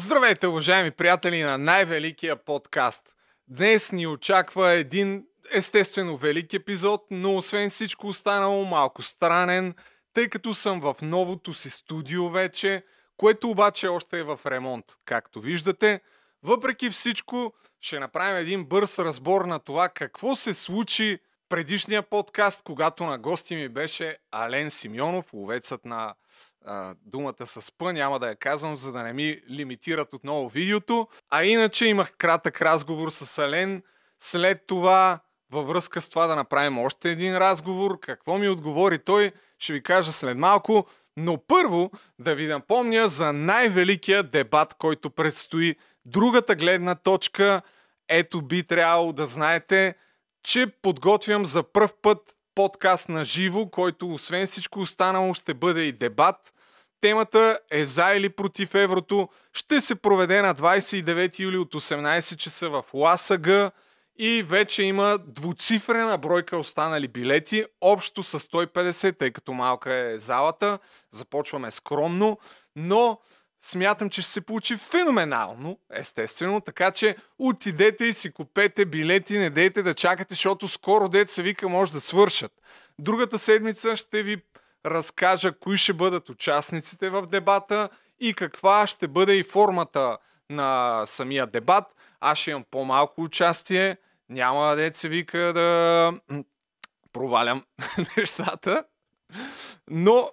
Здравейте, уважаеми приятели на най-великия подкаст. Днес ни очаква един естествено велик епизод, но освен всичко останало малко странен, тъй като съм в новото си студио вече, което обаче още е в ремонт, както виждате. Въпреки всичко, ще направим един бърз разбор на това какво се случи предишния подкаст, когато на гости ми беше Ален Симеонов, ловецът на думата с П, няма да я казвам, за да не ми лимитират отново видеото. А иначе имах кратък разговор с Ален. След това, във връзка с това да направим още един разговор, какво ми отговори той, ще ви кажа след малко. Но първо да ви напомня за най-великия дебат, който предстои. Другата гледна точка, ето би трябвало да знаете, че подготвям за пръв път подкаст на живо, който освен всичко останало ще бъде и дебат. Темата е за или против еврото. Ще се проведе на 29 юли от 18 часа в ЛАСАГ и вече има двуцифрена бройка останали билети, общо с 150, тъй като малка е залата. Започваме скромно, но смятам, че ще се получи феноменално, естествено, така че отидете и си купете билети, не дейте да чакате, защото скоро дете се вика може да свършат. Другата седмица ще ви разкажа кои ще бъдат участниците в дебата и каква ще бъде и формата на самия дебат. Аз ще имам по-малко участие, няма да се вика да провалям нещата, но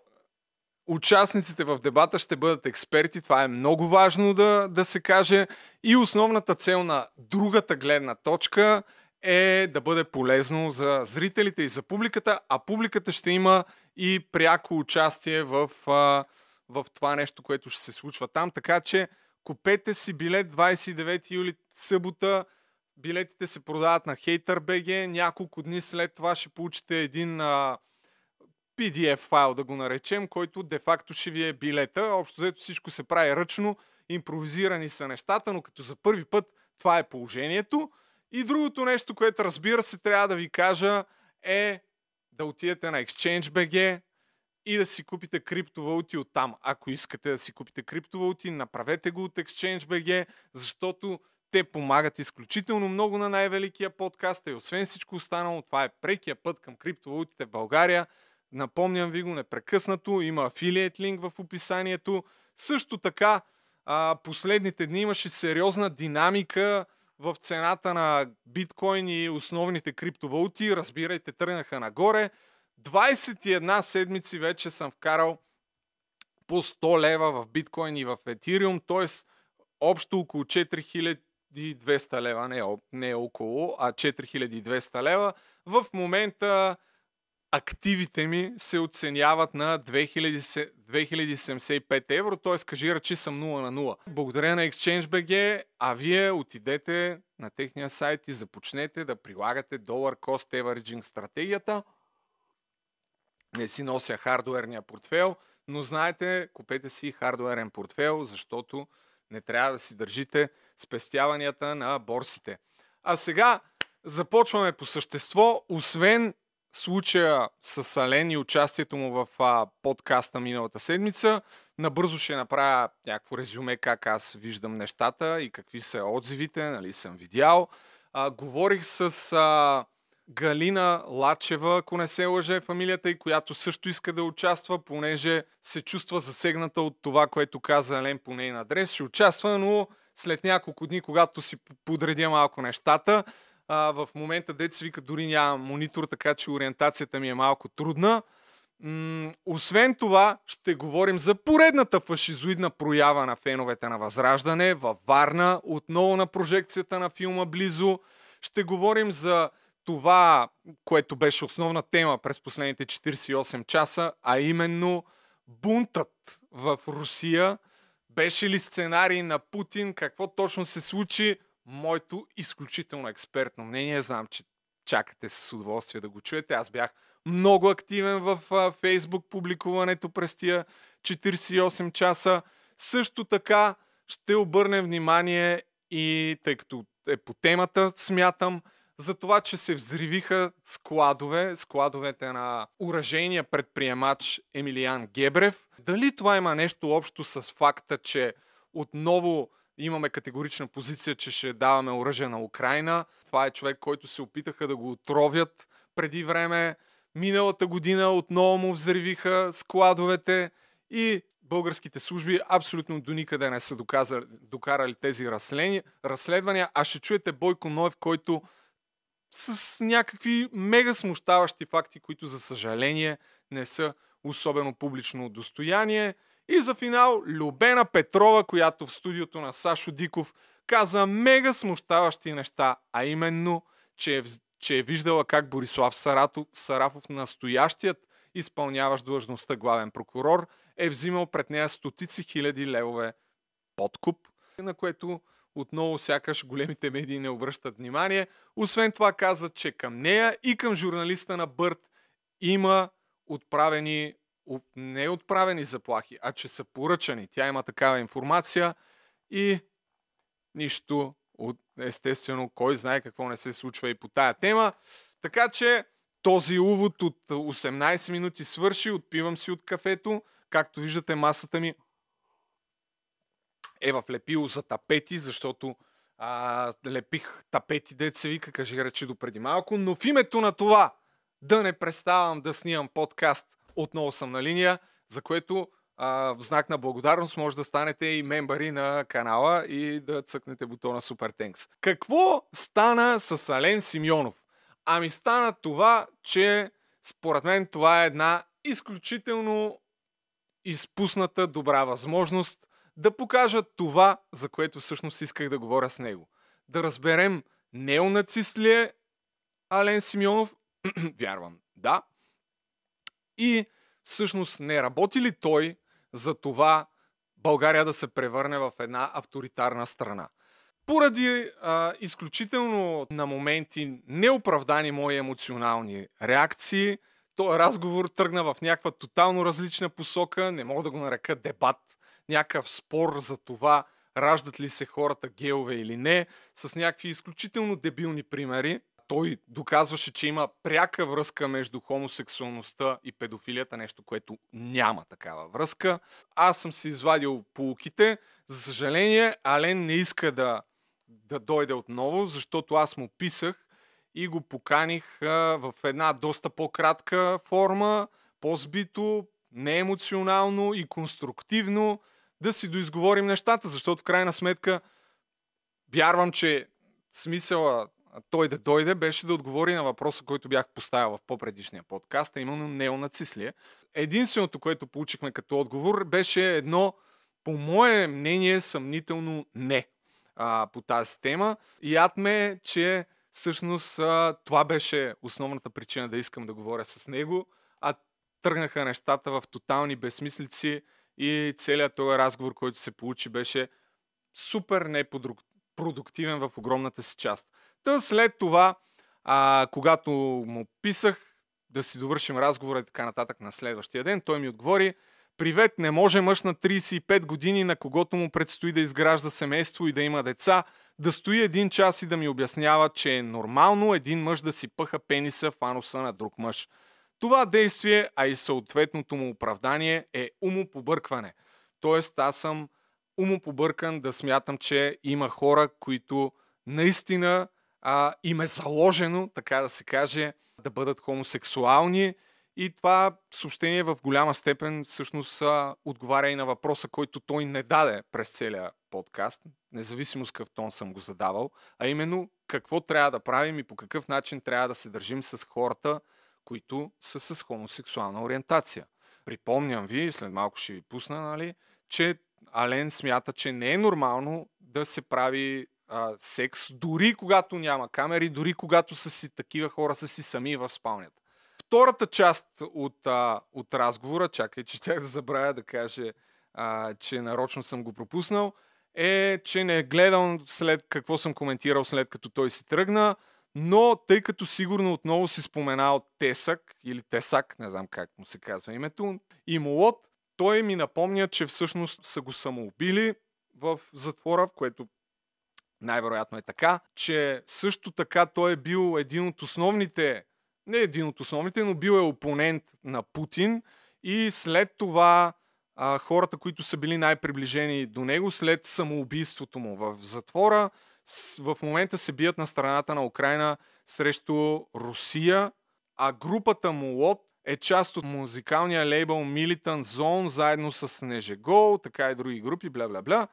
участниците в дебата ще бъдат експерти. Това е много важно да, да се каже. И основната цел на другата гледна точка е да бъде полезно за зрителите и за публиката, а публиката ще има и пряко участие в, в това нещо, което ще се случва там. Така че купете си билет 29 юли събота. Билетите се продават на HaterBG. Няколко дни след това ще получите един а, PDF файл, да го наречем, който де-факто ще ви е билета. Общо взето всичко се прави ръчно, импровизирани са нещата, но като за първи път това е положението. И другото нещо, което разбира се трябва да ви кажа е да отидете на ExchangeBG и да си купите криптовалути от там. Ако искате да си купите криптовалути, направете го от ExchangeBG, защото те помагат изключително много на най-великия подкаст и освен всичко останало, това е прекия път към криптовалутите в България. Напомням ви го непрекъснато, има афилиет линк в описанието. Също така, последните дни имаше сериозна динамика в цената на биткоин и основните криптовалути. Разбирайте, тръгнаха нагоре. 21 седмици вече съм вкарал по 100 лева в биткоин и в етириум, т.е. общо около 4200 лева, не, не около, а 4200 лева. В момента активите ми се оценяват на 2000, 2075 евро, т.е. кажи ръчи съм 0 на 0. Благодаря на ExchangeBG, а вие отидете на техния сайт и започнете да прилагате Dollar Cost Averaging стратегията. Не си нося хардуерния портфел, но знаете, купете си хардуерен портфел, защото не трябва да си държите спестяванията на борсите. А сега започваме по същество. Освен случая с Ален и участието му в а, подкаста миналата седмица. Набързо ще направя някакво резюме как аз виждам нещата и какви са отзивите, нали съм видял. А, говорих с а, Галина Лачева, ако не се лъже фамилията и която също иска да участва, понеже се чувства засегната от това, което каза Ален по нейна адрес. Ще участва, но след няколко дни, когато си подредя малко нещата, а, в момента деца вика дори няма монитор, така че ориентацията ми е малко трудна. М- освен това, ще говорим за поредната фашизоидна проява на феновете на Възраждане във Варна, отново на прожекцията на филма Близо. Ще говорим за това, което беше основна тема през последните 48 часа, а именно бунтът в Русия. Беше ли сценарий на Путин? Какво точно се случи? Моето изключително експертно мнение. Знам, че чакате с удоволствие да го чуете. Аз бях много активен в Фейсбук публикуването през тия 48 часа. Също така ще обърнем внимание и тъй като е по темата, смятам, за това, че се взривиха складове, складовете на уражения предприемач Емилиан Гебрев. Дали това има нещо общо с факта, че отново имаме категорична позиция, че ще даваме оръжие на Украина. Това е човек, който се опитаха да го отровят преди време. Миналата година отново му взривиха складовете и българските служби абсолютно до никъде не са доказали, докарали тези разследвания, а ще чуете Бойко Ноев, който с някакви мега смущаващи факти, които за съжаление не са особено публично достояние. И за финал Любена Петрова, която в студиото на Сашо Диков каза мега смущаващи неща, а именно, че е, че е виждала как Борислав Саратов, Сарафов, настоящият изпълняващ длъжността главен прокурор, е взимал пред нея стотици хиляди левове подкуп, на което отново сякаш големите медии не обръщат внимание. Освен това каза, че към нея и към журналиста на Бърт има отправени, не отправени заплахи, а че са поръчани. Тя има такава информация и нищо от, естествено, кой знае какво не се случва и по тая тема. Така че този увод от 18 минути свърши, отпивам си от кафето. Както виждате, масата ми е в лепило за тапети, защото а, лепих тапети, се вика, кажи речи до преди малко, но в името на това да не преставам да снимам подкаст, отново съм на линия, за което а, в знак на благодарност може да станете и мембари на канала и да цъкнете бутона Super Thanks. Какво стана с Ален Симеонов? Ами стана това, че според мен това е една изключително изпусната добра възможност да покажат това, за което всъщност исках да говоря с него. Да разберем неонацист ли е Ален Симеонов? Вярвам, да. И всъщност не работи ли той за това България да се превърне в една авторитарна страна? Поради а, изключително на моменти неоправдани мои емоционални реакции, този разговор тръгна в някаква тотално различна посока, не мога да го нарека дебат, някакъв спор за това раждат ли се хората геове или не, с някакви изключително дебилни примери. Той доказваше, че има пряка връзка между хомосексуалността и педофилията, нещо, което няма такава връзка. Аз съм си извадил полуките. За съжаление, Ален не иска да, да дойде отново, защото аз му писах и го поканих а, в една доста по-кратка форма, по-збито, неемоционално и конструктивно да си доизговорим нещата, защото в крайна сметка вярвам, че смисъла той да дойде беше да отговори на въпроса, който бях поставил в по-предишния подкаст, а именно неонацислие. Единственото, което получихме като отговор, беше едно, по мое мнение, съмнително не а, по тази тема. И ме, че всъщност а, това беше основната причина да искам да говоря с него, а тръгнаха нещата в тотални безсмислици и целият този разговор, който се получи, беше супер непродуктивен в огромната си част. Та след това, а, когато му писах да си довършим разговора и така нататък на следващия ден, той ми отговори, Привет, не може мъж на 35 години, на когото му предстои да изгражда семейство и да има деца, да стои един час и да ми обяснява, че е нормално един мъж да си пъха пениса в ануса на друг мъж. Това действие, а и съответното му оправдание е умопобъркване. Тоест аз съм умопобъркан да смятам, че има хора, които наистина а, им е заложено, така да се каже, да бъдат хомосексуални и това съобщение в голяма степен всъщност отговаря и на въпроса, който той не даде през целия подкаст, независимо с какъв тон съм го задавал, а именно какво трябва да правим и по какъв начин трябва да се държим с хората, които са с хомосексуална ориентация. Припомням ви, след малко ще ви пусна, нали, че Ален смята, че не е нормално да се прави а, секс, дори когато няма камери, дори когато са си такива хора са си сами в спалнята. Втората част от, а, от разговора, чакай, че тях да забравя да каже, а, че нарочно съм го пропуснал, е, че не гледам след какво съм коментирал след като той си тръгна, но тъй като сигурно отново си споменал Тесак или Тесак, не знам как му се казва името, и Молот, той ми напомня, че всъщност са го самоубили в затвора, в което най-вероятно е така, че също така той е бил един от основните, не един от основните, но бил е опонент на Путин и след това а, хората, които са били най-приближени до него след самоубийството му в затвора. В момента се бият на страната на Украина срещу Русия, а групата му Лот е част от музикалния лейбъл Militant Zone, заедно с Нежегол, така и други групи, бля-бля-бля.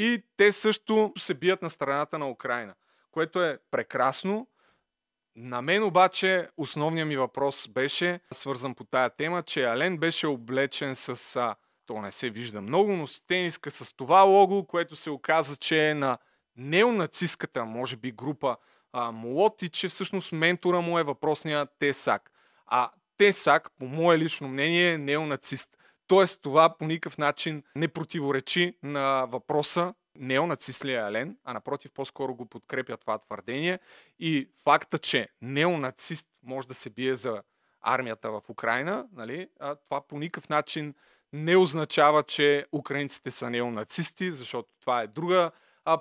И те също се бият на страната на Украина, което е прекрасно. На мен обаче основният ми въпрос беше свързан по тая тема, че Ален беше облечен с, то не се вижда много, но с тениска с това лого, което се оказа, че е на неонацистката, може би, група а, Молот и че всъщност ментора му е въпросния Тесак. А Тесак, по мое лично мнение, е неонацист. Тоест това по никакъв начин не противоречи на въпроса неонацист ли е Ален, а напротив по-скоро го подкрепя това твърдение. И факта, че неонацист може да се бие за армията в Украина, нали, това по никакъв начин не означава, че украинците са неонацисти, защото това е друга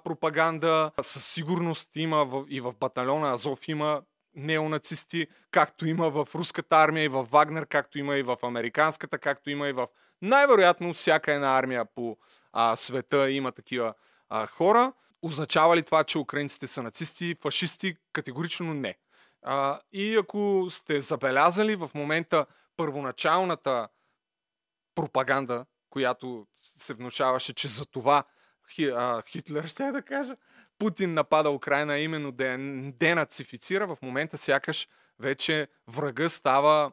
пропаганда. Със сигурност има в, и в батальона Азов има неонацисти, както има в руската армия и в Вагнер, както има и в американската, както има и в най-вероятно всяка една армия по а, света има такива а, хора. Означава ли това, че украинците са нацисти, фашисти? Категорично не. А, и ако сте забелязали в момента първоначалната пропаганда, която се внушаваше, че за това Хи, а, Хитлер, ще да кажа, Путин напада Украина именно да я денацифицира, в момента сякаш вече врага става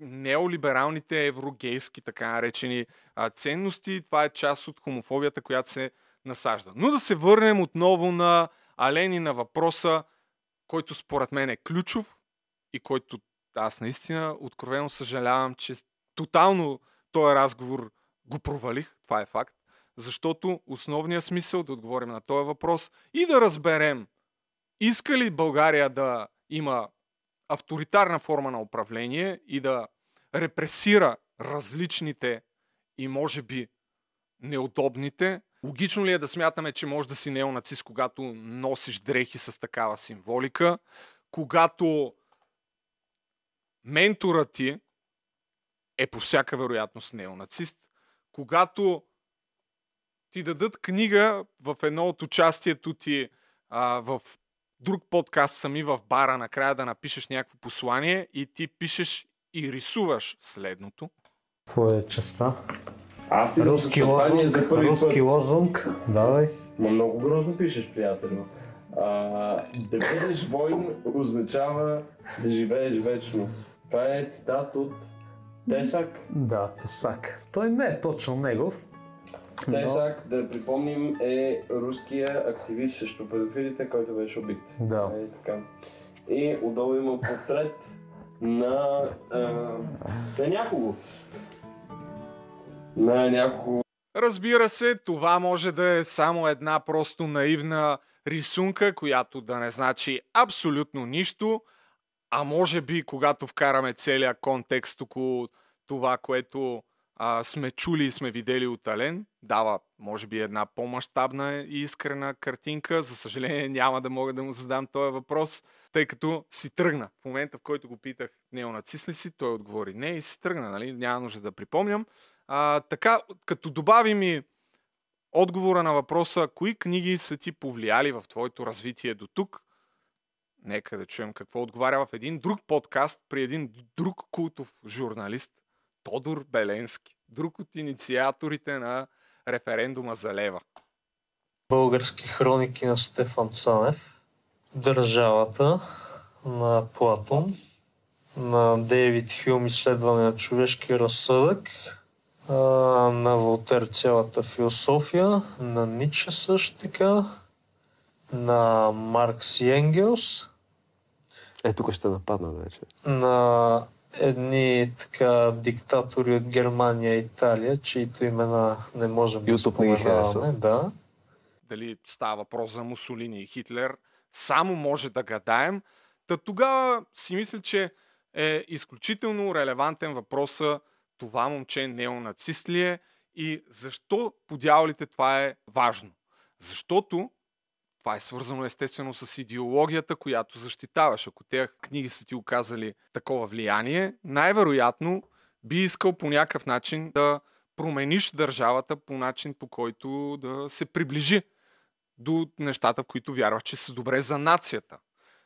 неолибералните еврогейски, така наречени а, ценности. Това е част от хомофобията, която се насажда. Но да се върнем отново на Алени на въпроса, който според мен е ключов и който аз наистина откровено съжалявам, че тотално този разговор го провалих. Това е факт. Защото основният смисъл да отговорим на този въпрос и да разберем иска ли България да има авторитарна форма на управление и да репресира различните и може би неудобните. Логично ли е да смятаме, че може да си неонацист, когато носиш дрехи с такава символика, когато менторът ти е по всяка вероятност неонацист, когато ти дадат книга в едно от участието ти а, в друг подкаст сами в бара, накрая да напишеш някакво послание и ти пишеш и рисуваш следното. Какво е частта? Аз ти Руски да лозунг, за първи руски път. лозунг, давай. Ма много грозно пишеш, приятелю. А, да бъдеш войн означава да живееш вечно. Това е цитат от Тесак. Да, Тесак. Той не е точно негов. Тесак, да припомним, е руския активист срещу педофилите, който беше убит. Да. Е, така. И отдолу има портрет на, а, на някого. На някого Разбира се, това може да е само една просто наивна рисунка, която да не значи абсолютно нищо, а може би, когато вкараме целия контекст около това, което а, сме чули и сме видели от Ален, дава, може би, една по-масштабна и искрена картинка. За съжаление, няма да мога да му задам този въпрос, тъй като си тръгна. В момента, в който го питах, неонацист ли си, той отговори не и си тръгна, нали? Няма нужда да припомням. А, така, като добавим и отговора на въпроса, кои книги са ти повлияли в твоето развитие до тук, нека да чуем какво отговаря в един друг подкаст при един друг култов журналист, Тодор Беленски, друг от инициаторите на референдума за лева. Български хроники на Стефан Цанев, Държавата на Платон, на Дейвид Хюм изследване на човешкия разсъдък, на Волтер цялата философия, на Ниче също така, на Маркс и Енгелс, Е, тук ще нападна вече. на едни така диктатори от Германия и Италия, чието имена не можем да споменаваме. Да. дали става въпрос за Мусолини и Хитлер, само може да гадаем. Та тогава си мисля, че е изключително релевантен въпроса това момче неонацист ли е и защо по дяволите това е важно. Защото това е свързано естествено с идеологията, която защитаваш. Ако тези книги са ти оказали такова влияние, най-вероятно би искал по някакъв начин да промениш държавата по начин, по който да се приближи до нещата, в които вярваш, че са добре за нацията.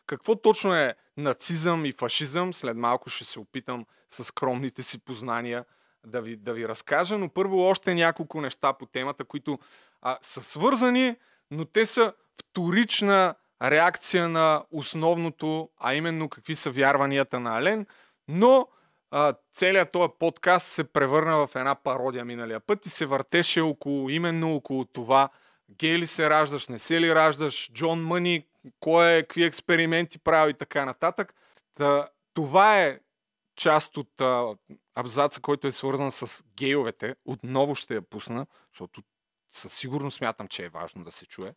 Какво точно е нацизъм и фашизъм? След малко ще се опитам с скромните си познания да ви, да ви разкажа, но първо още няколко неща по темата, които а, са свързани, но те са вторична реакция на основното, а именно какви са вярванията на Ален, но а, целият този подкаст се превърна в една пародия миналия път и се въртеше около, именно около това, гей ли се раждаш, не се ли раждаш, Джон Мъни, кой е, какви експерименти прави и така нататък. Та, това е част от а, абзаца, който е свързан с гейовете. Отново ще я пусна, защото със сигурност смятам, че е важно да се чуе.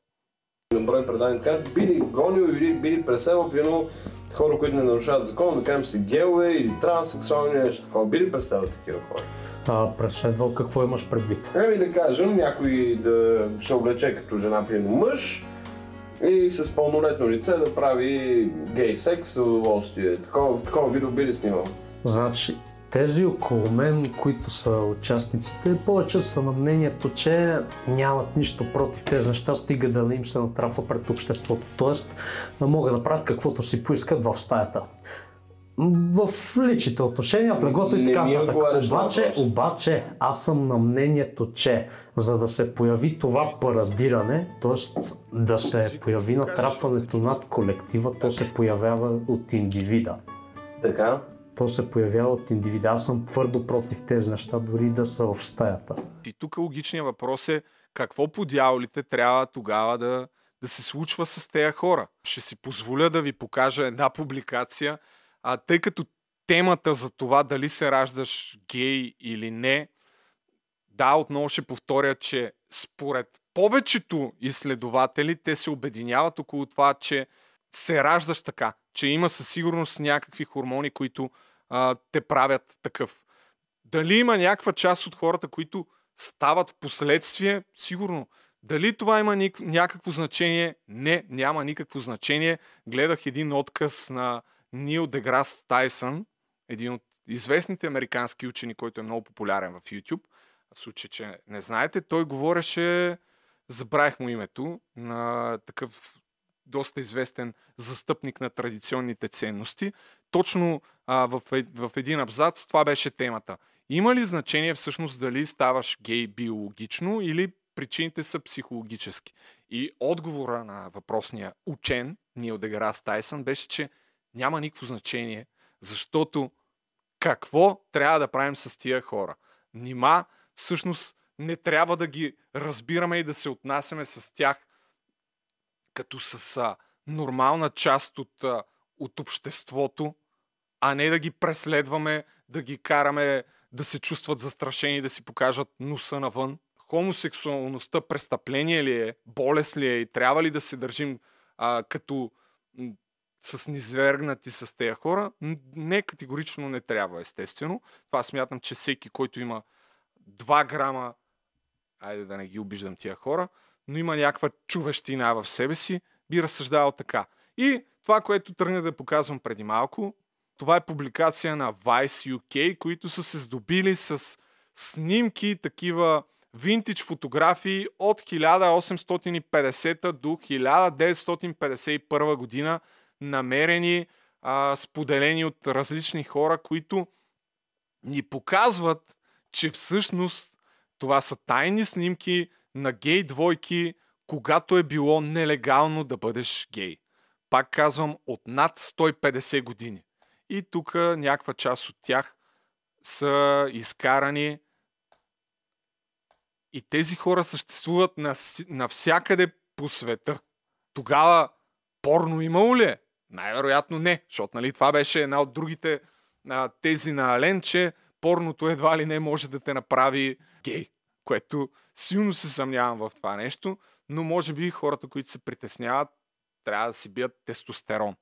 брой предани така, били гонил или били преселвал, примерно хора, които не нарушават закона, да кажем са геове или транссексуални нещо такова. Били преселвал такива хора. А, преследвал какво имаш предвид? Еми да кажем, някой да се облече като жена, примерно мъж и с пълнолетно лице да прави гей секс удоволствие. Такова, такова видео би ли снимал? Значи, тези около мен, които са участниците, повече са на мнението, че нямат нищо против тези неща, стига да не им се натрапва пред обществото. Тоест, да могат да правят каквото си поискат в стаята. В личните отношения, в леглото и така нататък. Обаче, обаче, аз съм на мнението, че за да се появи това парадиране, т.е. да се появи натрапването над колектива, то се появява от индивида Така. То се появява от индивида. Аз съм твърдо против тези неща, дори да са в стаята. И тук логичният въпрос е какво по дяволите трябва тогава да, да се случва с тези хора. Ще си позволя да ви покажа една публикация, а тъй като темата за това дали се раждаш гей или не, да, отново ще повторя, че според повечето изследователи, те се обединяват около това, че се раждаш така, че има със сигурност някакви хормони, които а, те правят такъв. Дали има някаква част от хората, които стават в последствие? Сигурно. Дали това има ник- някакво значение? Не, няма никакво значение. Гледах един отказ на Нил Деграс Тайсън, един от известните американски учени, който е много популярен в YouTube. В случай, че не знаете, той говореше, забравих му името, на такъв доста известен застъпник на традиционните ценности. Точно а, в, е- в един абзац това беше темата. Има ли значение всъщност дали ставаш гей биологично или причините са психологически? И отговора на въпросния учен, Нил Деграс Тайсън, беше, че няма никакво значение, защото какво трябва да правим с тия хора? Нима, всъщност, не трябва да ги разбираме и да се отнасяме с тях като с а, нормална част от, а, от обществото, а не да ги преследваме, да ги караме да се чувстват застрашени, да си покажат носа навън. Хомосексуалността престъпление ли е, болест ли е и трябва ли да се държим а, като с низвергнати с тези хора? Не, категорично не трябва, естествено. Това смятам, че всеки, който има 2 грама, айде да не ги обиждам тия хора, но има някаква чувещина в себе си, би разсъждавал така. И това, което тръгна да показвам преди малко, това е публикация на Vice UK, които са се здобили с снимки, такива винтидж фотографии от 1850 до 1951 година, намерени, а, споделени от различни хора, които ни показват, че всъщност това са тайни снимки на гей двойки, когато е било нелегално да бъдеш гей. Пак казвам, от над 150 години. И тук някаква част от тях са изкарани и тези хора съществуват навсякъде по света. Тогава порно имало ли е? Най-вероятно не, защото нали, това беше една от другите а, тези на Ален, че порното едва ли не може да те направи гей, което силно се съмнявам в това нещо, но може би хората, които се притесняват, трябва да си бият тестостерон.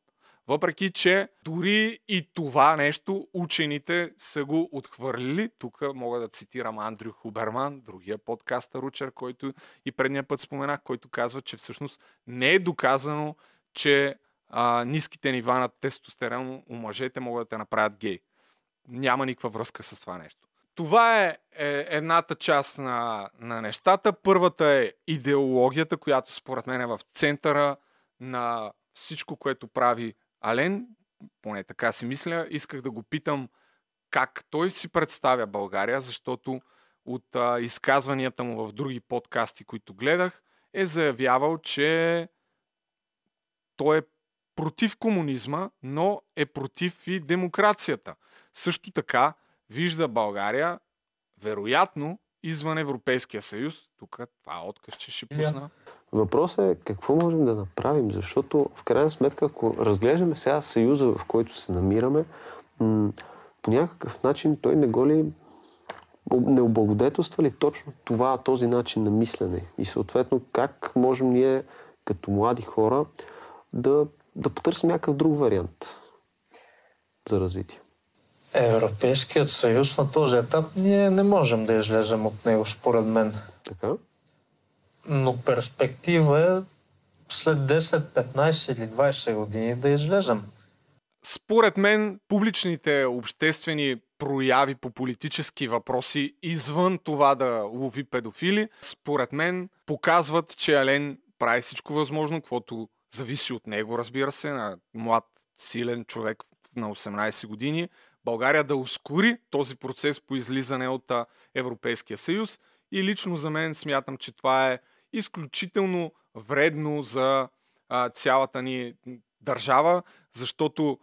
Въпреки, че дори и това нещо учените са го отхвърлили. Тук мога да цитирам Андрю Хуберман, другия подкастър учер, който и предния път споменах, който казва, че всъщност не е доказано, че а, ниските нива на тестостерон у мъжете могат да те направят гей. Няма никаква връзка с това нещо. Това е, е едната част на, на нещата. Първата е идеологията, която според мен е в центъра на всичко, което прави Ален. Поне така си мисля. Исках да го питам как той си представя България, защото от а, изказванията му в други подкасти, които гледах, е заявявал, че той е против комунизма, но е против и демокрацията. Също така вижда България, вероятно, извън Европейския съюз. Тук това е отказ, че ще пусна. Въпросът е какво можем да направим, защото в крайна сметка, ако разглеждаме сега съюза, в който се намираме, м- по някакъв начин той не го ли не облагодетелства ли точно това, този начин на мислене? И съответно, как можем ние, като млади хора, да, да потърсим някакъв друг вариант за развитие? Европейският съюз на този етап ние не можем да излезем от него, според мен. Така? Но перспектива е след 10, 15 или 20 години да излезем. Според мен, публичните обществени прояви по политически въпроси, извън това да лови педофили, според мен показват, че Ален прави всичко възможно, каквото зависи от него, разбира се, на млад, силен човек на 18 години, България да ускори този процес по излизане от Европейския съюз. И лично за мен смятам, че това е изключително вредно за а, цялата ни държава, защото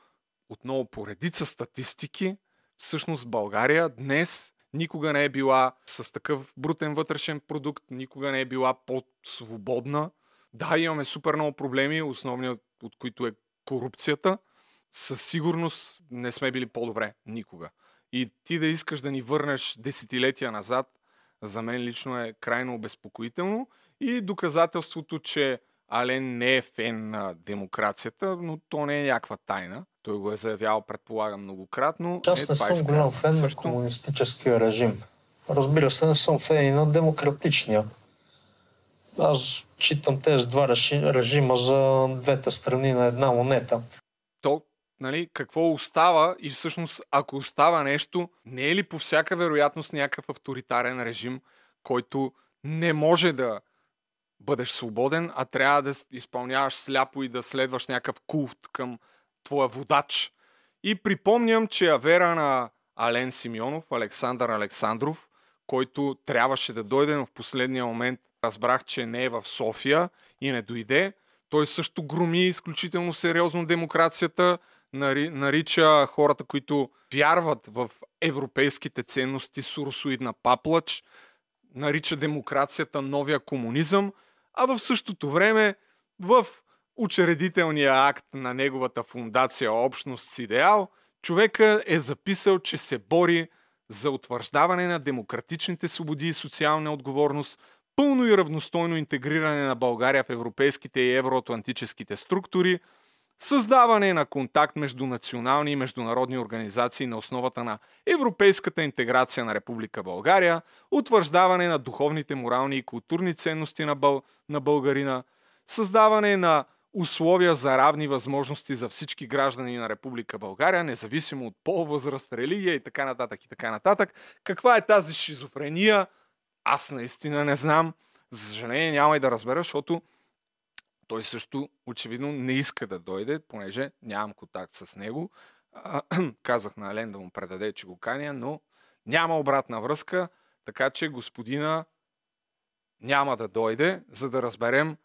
отново по редица статистики, всъщност България днес никога не е била с такъв брутен вътрешен продукт, никога не е била по-свободна. Да, имаме супер много проблеми, основният от които е корупцията. Със сигурност не сме били по-добре никога. И ти да искаш да ни върнеш десетилетия назад, за мен лично е крайно обезпокоително. И доказателството, че Ален не е фен на демокрацията, но то не е някаква тайна. Той го е заявявал, предполагам, многократно. Аз е, не съм голям фен на комунистическия режим. Разбира се, не съм фен и на демократичния. Аз читам тези два режима за двете страни на една монета. То, нали, какво остава и всъщност ако остава нещо, не е ли по всяка вероятност някакъв авторитарен режим, който не може да бъдеш свободен, а трябва да изпълняваш сляпо и да следваш някакъв култ към твоя водач. И припомням, че авера на Ален Симеонов, Александър Александров, който трябваше да дойде, но в последния момент разбрах, че не е в София и не дойде. Той също громи изключително сериозно демокрацията, нарича хората, които вярват в европейските ценности суросоидна паплач, нарича демокрацията новия комунизъм, а в същото време в учредителния акт на неговата фундация Общност с идеал, човека е записал, че се бори за утвърждаване на демократичните свободи и социална отговорност, пълно и равностойно интегриране на България в европейските и евроатлантическите структури, създаване на контакт между национални и международни организации на основата на европейската интеграция на Република България, утвърждаване на духовните, морални и културни ценности на, бъл... на българина, създаване на условия за равни възможности за всички граждани на Република България, независимо от пол, възраст, религия и така нататък и така нататък. Каква е тази шизофрения? Аз наистина не знам. За съжаление няма и да разбера, защото той също очевидно не иска да дойде, понеже нямам контакт с него. казах на Елен да му предаде, че го каня, но няма обратна връзка, така че господина няма да дойде, за да разберем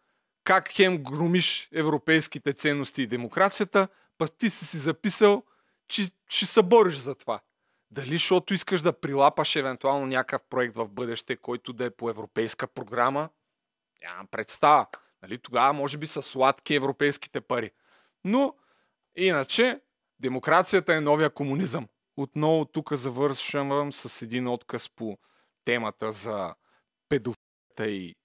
как хем громиш европейските ценности и демокрацията, па ти си си записал, че ще се бориш за това. Дали защото искаш да прилапаш евентуално някакъв проект в бъдеще, който да е по европейска програма? Нямам представа. Нали? Тогава може би са сладки европейските пари. Но, иначе, демокрацията е новия комунизъм. Отново тук завършвам с един отказ по темата за педофилията и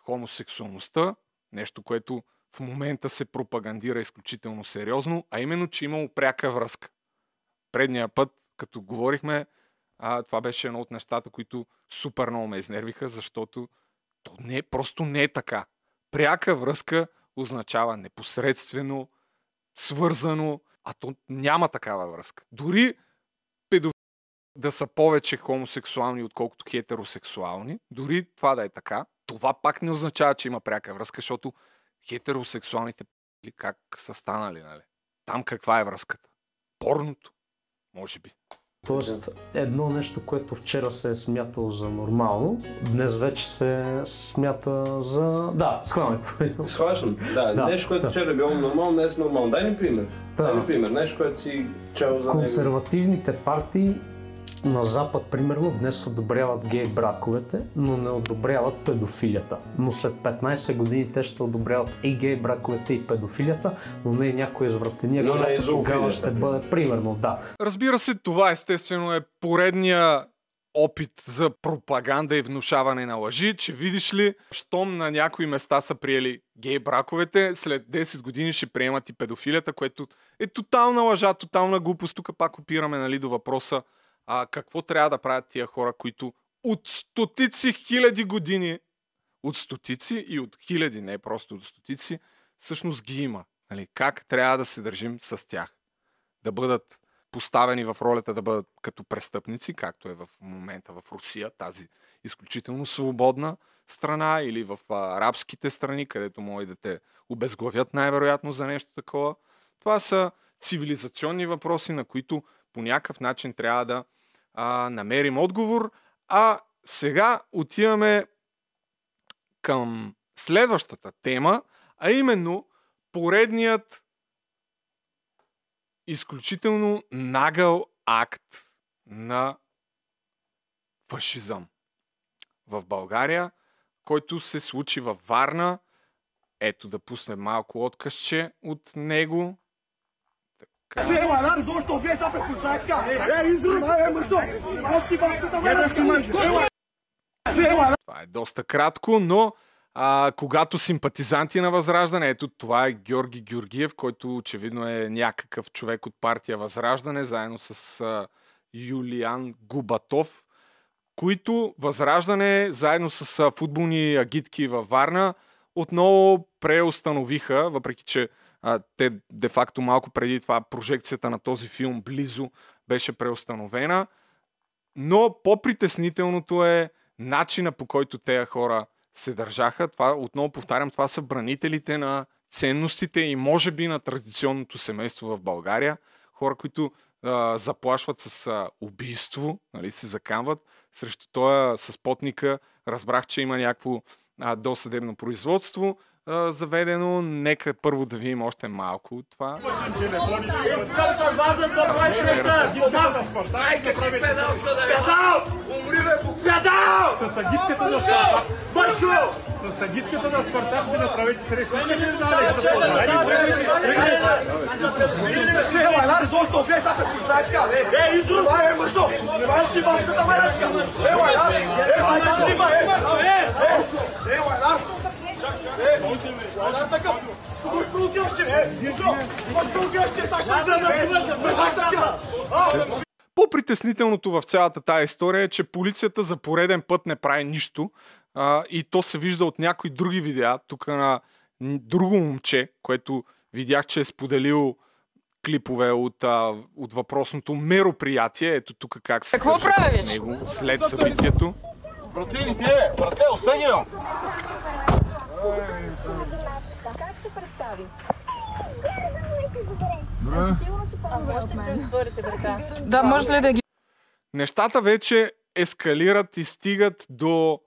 хомосексуалността. Нещо, което в момента се пропагандира изключително сериозно, а именно, че имало пряка връзка. Предния път, като говорихме, а, това беше едно от нещата, които супер много ме изнервиха, защото то не, просто не е така. Пряка връзка означава непосредствено, свързано, а то няма такава връзка. Дори педофил да са повече хомосексуални, отколкото хетеросексуални, дори това да е така, това пак не означава, че има пряка връзка, защото хетеросексуалните как са станали, нали? Там каква е връзката? Порното, може би. Тоест, едно нещо, което вчера се е смятало за нормално, днес вече се смята за... Да, схваме. Схващам. Да, Да, нещо, което да. вчера е било нормално, днес е нормално. Дай ми пример. Да. Дай ми пример. Нещо, което си чел за него. Консервативните партии на Запад, примерно, днес одобряват гей браковете, но не одобряват педофилията. Но след 15 години те ще одобряват и гей браковете и педофилията, но не и някоя извратения, Но не тогава ще примерно. бъде, примерно, да. Разбира се, това естествено е поредния опит за пропаганда и внушаване на лъжи, че видиш ли, щом на някои места са приели гей браковете, след 10 години ще приемат и педофилията, което е тотална лъжа, тотална глупост. Тук пак опираме нали, до въпроса а, какво трябва да правят тия хора, които от стотици хиляди години, от стотици и от хиляди, не просто от стотици, всъщност ги има. Нали? Как трябва да се държим с тях? Да бъдат поставени в ролята да бъдат като престъпници, както е в момента в Русия, тази изключително свободна страна, или в арабските страни, където може да те обезглавят най-вероятно за нещо такова. Това са цивилизационни въпроси, на които по някакъв начин трябва да а, намерим отговор. А сега отиваме към следващата тема, а именно поредният изключително нагъл акт на фашизъм в България, който се случи във Варна. Ето да пуснем малко откъсче от него. Não se vai, tu também não se mano. Това е доста кратко, но а, когато симпатизанти на Възраждане, ето това е Георги Георгиев, който очевидно е някакъв човек от партия Възраждане, заедно с а, Юлиан Губатов, които Възраждане, заедно с а, футболни агитки във Варна, отново преустановиха, въпреки че а, те де-факто малко преди това прожекцията на този филм близо беше преустановена. Но по-притеснителното е начина по който тези хора се държаха. Това, отново повтарям, това са бранителите на ценностите и може би на традиционното семейство в България. Хора, които а, заплашват с а, убийство, нали, се заканват. Срещу този с потника разбрах, че има някакво досъдебно производство заведено. Нека първо да видим още малко от това. Pedal! Умри! С агитката на на Спартак си направите срещу. Cara. Mas vai aqui, ó! По-притеснителното в цялата тая история е, че полицията за пореден път не прави нищо а, и то се вижда от някои други видеа. Тук на друго момче, което видях, че е споделил клипове от, а, от въпросното мероприятие. Ето тук как се Какво правиш? с него след събитието. Братели, те, брате, остани, бе! Как се представи? Сигурно си по-добре от мен. отворите врата. Да, може ли да ги Нещата вече ескалират и стигат до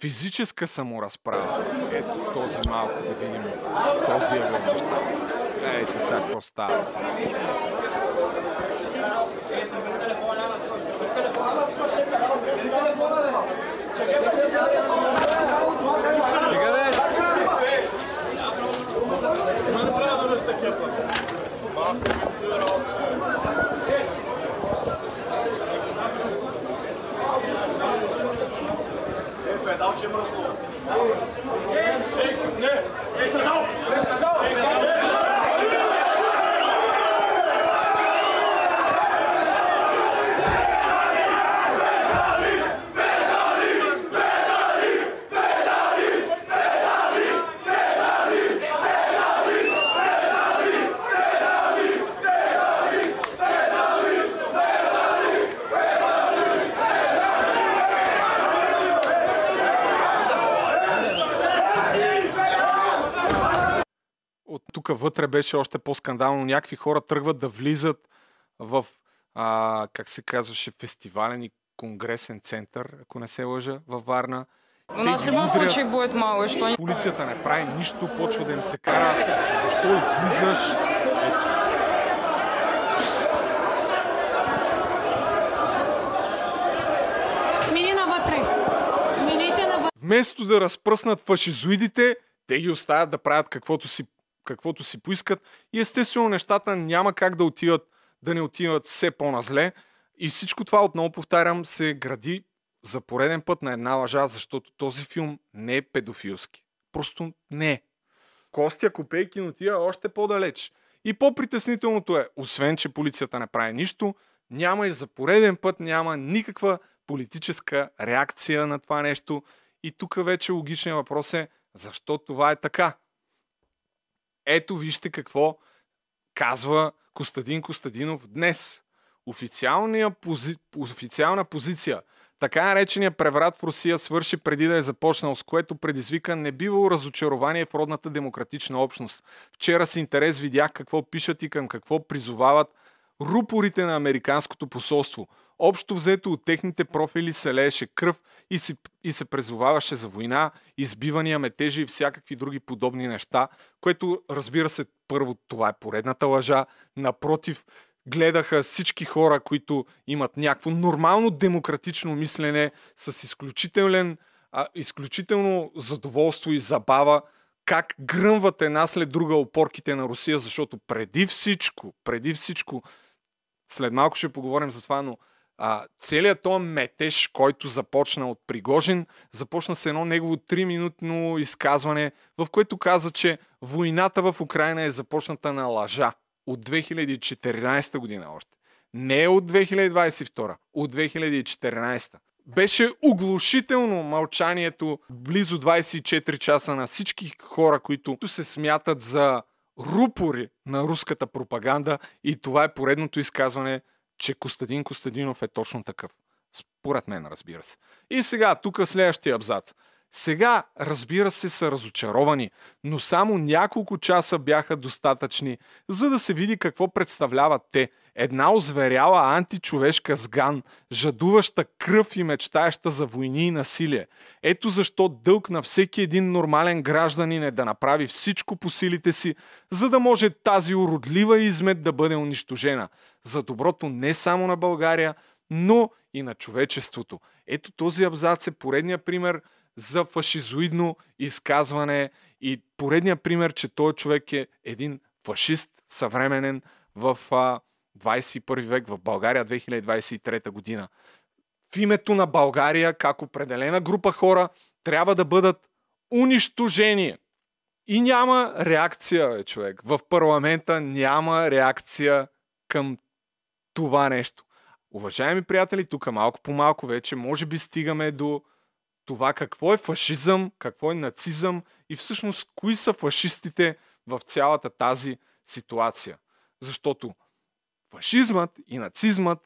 физическа саморазправа. Ето този малко да видим от този ъгъл нещата. Ейте сега какво става. Давайте мы расслабимся. Тук вътре беше още по-скандално. Някакви хора тръгват да влизат в, а, как се казваше, фестивален и конгресен център, ако не се лъжа, във Варна. Нас в любом случае будет мало, что Полицията не прави нищо, почва да им се кара. Защо излизаш? Ето. Вместо да разпръснат фашизоидите, те ги оставят да правят каквото си, каквото си поискат. И естествено нещата няма как да отиват, да не отиват все по-назле. И всичко това, отново повтарям, се гради за пореден път на една лъжа, защото този филм не е педофилски. Просто не е. Костя Копейкин отива още по-далеч. И по-притеснителното е, освен, че полицията не прави нищо, няма и за пореден път няма никаква политическа реакция на това нещо. И тук вече логичният въпрос е, защо това е така? Ето вижте какво казва Костадин Костадинов днес. Официалния пози... Официална позиция. Така наречения преврат в Русия свърши преди да е започнал, с което предизвика небивало разочарование в родната демократична общност. Вчера с интерес видях какво пишат и към какво призовават рупорите на Американското посолство. Общо взето от техните профили се лееше кръв и, си, и се призоваваше за война, избивания, метежи и всякакви други подобни неща, което разбира се, първо това е поредната лъжа. Напротив, гледаха всички хора, които имат някакво нормално демократично мислене с изключителен, а, изключително задоволство и забава, как гръмват една след друга опорките на Русия, защото преди всичко, преди всичко, след малко ще поговорим за това, но а, целият този метеж, който започна от Пригожин, започна с едно негово 3-минутно изказване, в което каза, че войната в Украина е започната на лъжа от 2014 година още. Не от 2022, от 2014. Беше оглушително мълчанието близо 24 часа на всички хора, които се смятат за рупори на руската пропаганда и това е поредното изказване, че Костадин Костадинов е точно такъв. Според мен, разбира се. И сега, тук следващия абзац. Сега, разбира се, са разочаровани, но само няколко часа бяха достатъчни, за да се види какво представляват те. Една озверяла античовешка сган, жадуваща кръв и мечтаеща за войни и насилие. Ето защо дълг на всеки един нормален гражданин е да направи всичко по силите си, за да може тази уродлива измет да бъде унищожена. За доброто не само на България, но и на човечеството. Ето този абзац е поредния пример за фашизоидно изказване и поредния пример, че този човек е един фашист съвременен в а, 21 век в България 2023 година. В името на България, как определена група хора трябва да бъдат унищожени. И няма реакция, човек. В парламента няма реакция към това нещо. Уважаеми приятели, тук малко по малко вече може би стигаме до това какво е фашизъм, какво е нацизъм и всъщност кои са фашистите в цялата тази ситуация. Защото фашизмът и нацизмът,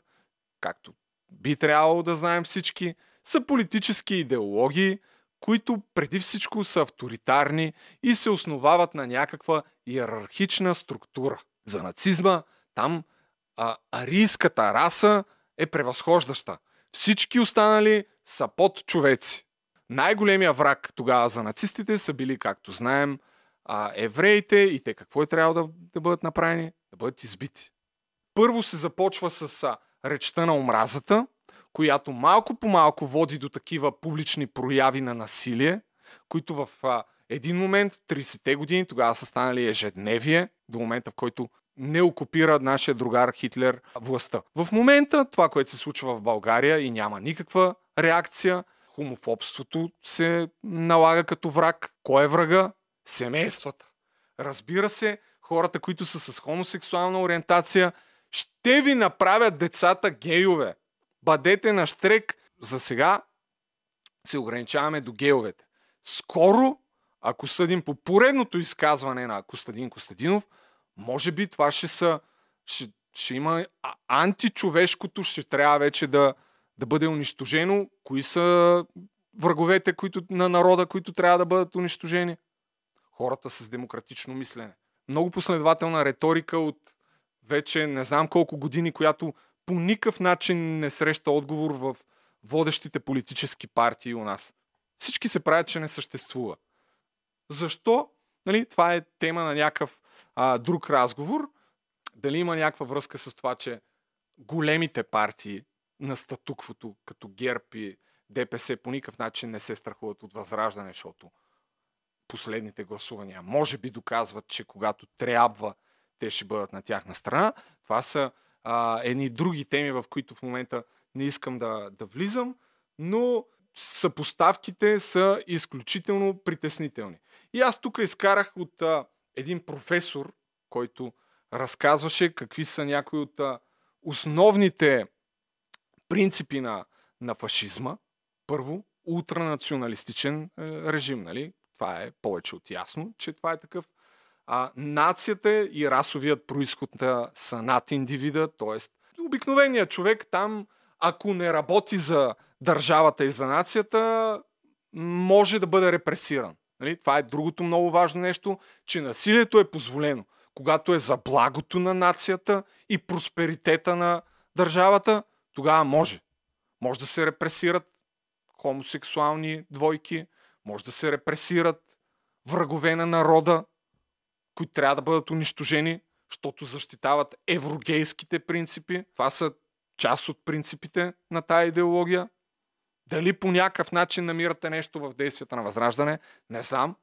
както би трябвало да знаем всички, са политически идеологии, които преди всичко са авторитарни и се основават на някаква иерархична структура. За нацизма там а, арийската раса е превъзхождаща. Всички останали са под човеци. Най-големия враг тогава за нацистите са били, както знаем, а, евреите и те какво е трябвало да, да бъдат направени? Да бъдат избити. Първо се започва с речта на омразата, която малко по малко води до такива публични прояви на насилие, които в а, един момент, в 30-те години, тогава са станали ежедневие, до момента в който не окупира нашия другар Хитлер властта. В момента това, което се случва в България и няма никаква реакция, хомофобството се налага като враг. Кой е врага? Семействата. Разбира се, хората, които са с хомосексуална ориентация, ще ви направят децата гейове. Бъдете на штрек. За сега се ограничаваме до гейовете. Скоро, ако съдим по поредното изказване на Костадин Костадинов, може би това ще са ще, ще има античовешкото, ще трябва вече да, да бъде унищожено. Кои са враговете които, на народа, които трябва да бъдат унищожени? Хората с демократично мислене. много последователна риторика от вече не знам колко години, която по никакъв начин не среща отговор в водещите политически партии у нас. Всички се правят, че не съществува. Защо? Нали, това е тема на някакъв а, друг разговор. Дали има някаква връзка с това, че големите партии на статуквото, като ГЕРБ и ДПС, по никакъв начин не се страхуват от възраждане, защото последните гласувания може би доказват, че когато трябва, те ще бъдат на тяхна страна. Това са а, едни други теми, в които в момента не искам да, да влизам, но съпоставките са изключително притеснителни. И аз тук изкарах от а, един професор, който разказваше какви са някои от а, основните принципи на, на фашизма. Първо, ултранационалистичен е, режим. Нали? Това е повече от ясно, че това е такъв. А, нацията и расовият происход са над индивида, т.е. обикновеният човек там, ако не работи за държавата и за нацията, може да бъде репресиран. Нали? Това е другото много важно нещо, че насилието е позволено. Когато е за благото на нацията и просперитета на държавата, тогава може. Може да се репресират хомосексуални двойки, може да се репресират врагове на народа, които трябва да бъдат унищожени, защото защитават еврогейските принципи. Това са част от принципите на тая идеология. Дали по някакъв начин намирате нещо в действията на Възраждане, не знам.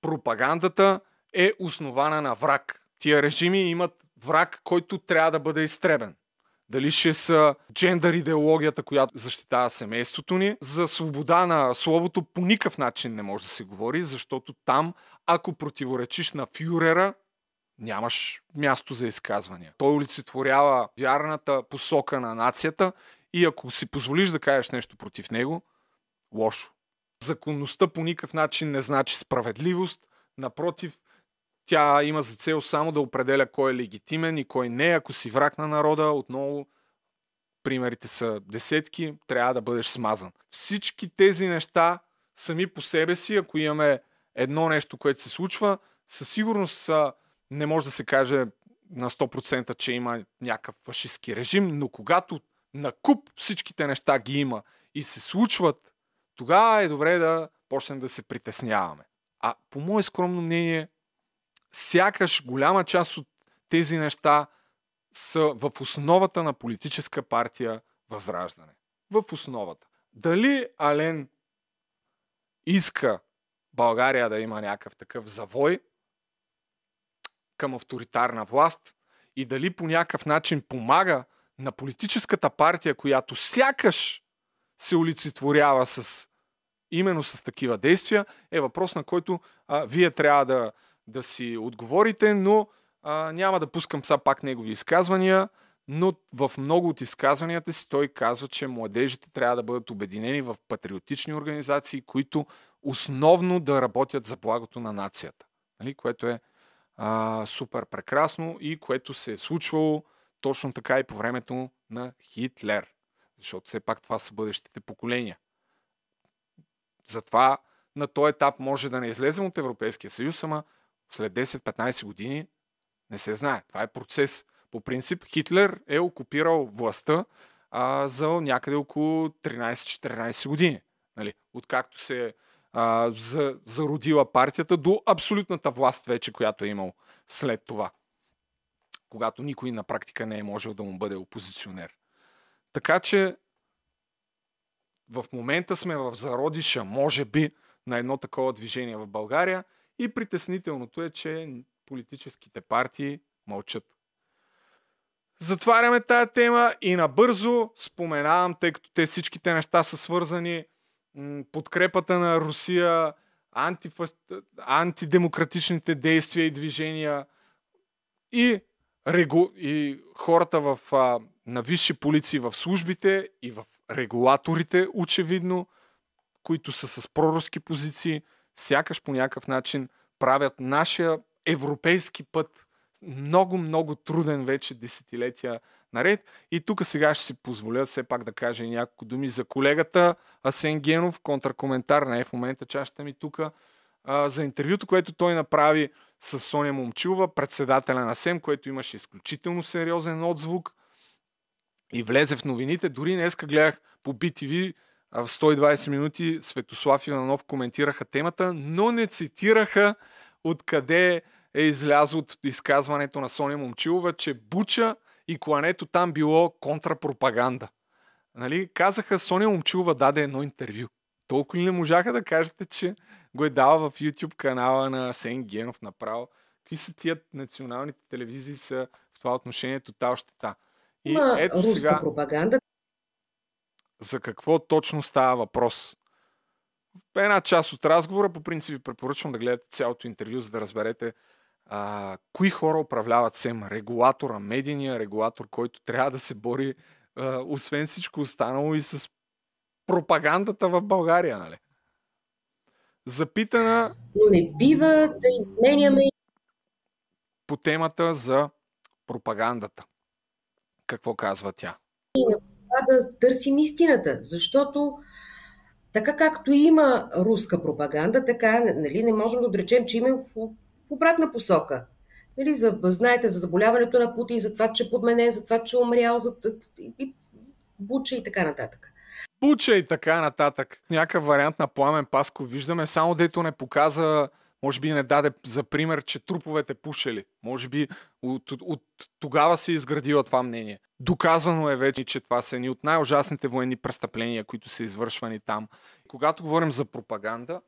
Пропагандата е основана на враг. Тия режими имат враг, който трябва да бъде изтребен. Дали ще са джендър идеологията, която защитава семейството ни. За свобода на словото по никакъв начин не може да се говори, защото там, ако противоречиш на фюрера, нямаш място за изказвания. Той олицетворява вярната посока на нацията и ако си позволиш да кажеш нещо против него, лошо. Законността по никакъв начин не значи справедливост. Напротив, тя има за цел само да определя кой е легитимен и кой не. Ако си враг на народа, отново примерите са десетки, трябва да бъдеш смазан. Всички тези неща сами по себе си, ако имаме едно нещо, което се случва, със сигурност не може да се каже на 100% че има някакъв фашистски режим, но когато на куп всичките неща ги има и се случват, тогава е добре да почнем да се притесняваме. А по мое скромно мнение, сякаш голяма част от тези неща са в основата на политическа партия Възраждане. В основата. Дали Ален иска България да има някакъв такъв завой към авторитарна власт и дали по някакъв начин помага на политическата партия, която сякаш се олицетворява с именно с такива действия, е въпрос, на който а, вие трябва да, да си отговорите, но а, няма да пускам сега пак негови изказвания, но в много от изказванията си той казва, че младежите трябва да бъдат обединени в патриотични организации, които основно да работят за благото на нацията. Нали? Което е а, супер прекрасно и което се е случвало точно така и по времето на Хитлер. Защото все пак това са бъдещите поколения. Затова на този етап може да не излезем от Европейския съюз, ама след 10-15 години не се знае. Това е процес. По принцип Хитлер е окупирал властта а, за някъде около 13-14 години. Нали? Откакто се а, за, зародила партията до абсолютната власт вече, която е имал след това. Когато никой на практика не е можел да му бъде опозиционер. Така че в момента сме в зародиша, може би, на едно такова движение в България и притеснителното е, че политическите партии мълчат. Затваряме тая тема и набързо споменавам, тъй като те всичките неща са свързани, подкрепата на Русия, антифа... антидемократичните действия и движения и, регу... и хората в, а, на висши полиции в службите и в регулаторите, очевидно, които са с проруски позиции, сякаш по някакъв начин правят нашия европейски път много, много труден вече десетилетия наред. И тук сега ще си позволя все пак да кажа няколко думи за колегата Асен Генов, контракоментар, не е в момента чашата ми тук. за интервюто, което той направи с Соня Момчилова, председателя на СЕМ, което имаше изключително сериозен отзвук и влезе в новините. Дори днеска гледах по BTV в 120 минути Светослав Иванов коментираха темата, но не цитираха откъде е излязло от изказването на Соня Момчилова, че Буча и клането там било контрапропаганда. Нали? Казаха, Соня Момчилова даде едно интервю. Толкова ли не можаха да кажете, че го е дала в YouTube канала на Сен Генов направо? Какви са тия националните телевизии са в това отношение тотал щета? И Има ето руска сега пропаганда. За какво точно става въпрос. Една част от разговора, по принцип ви препоръчвам да гледате цялото интервю, за да разберете а, кои хора управляват СЕМ. Регулатора, медийния регулатор, който трябва да се бори, а, освен всичко останало и с пропагандата в България. Нали? Запитана Но не бива да изменяме по темата за пропагандата. Какво казва тя? това да търсим истината, защото така както има руска пропаганда, така нали, не можем да отречем, че има в, в обратна посока. Нали, за, знаете за заболяването на Путин, за това, че е подменен, за това, че е умрял, за и, и, буча и така нататък. Буча и така нататък. Някакъв вариант на Пламен Паско виждаме, само дето не показа, може би не даде за пример, че труповете пушели. Може би от, от, от тогава се е изградило това мнение. Доказано е вече, че това са едни от най-ужасните военни престъпления, които са извършвани там. Когато говорим за пропаганда,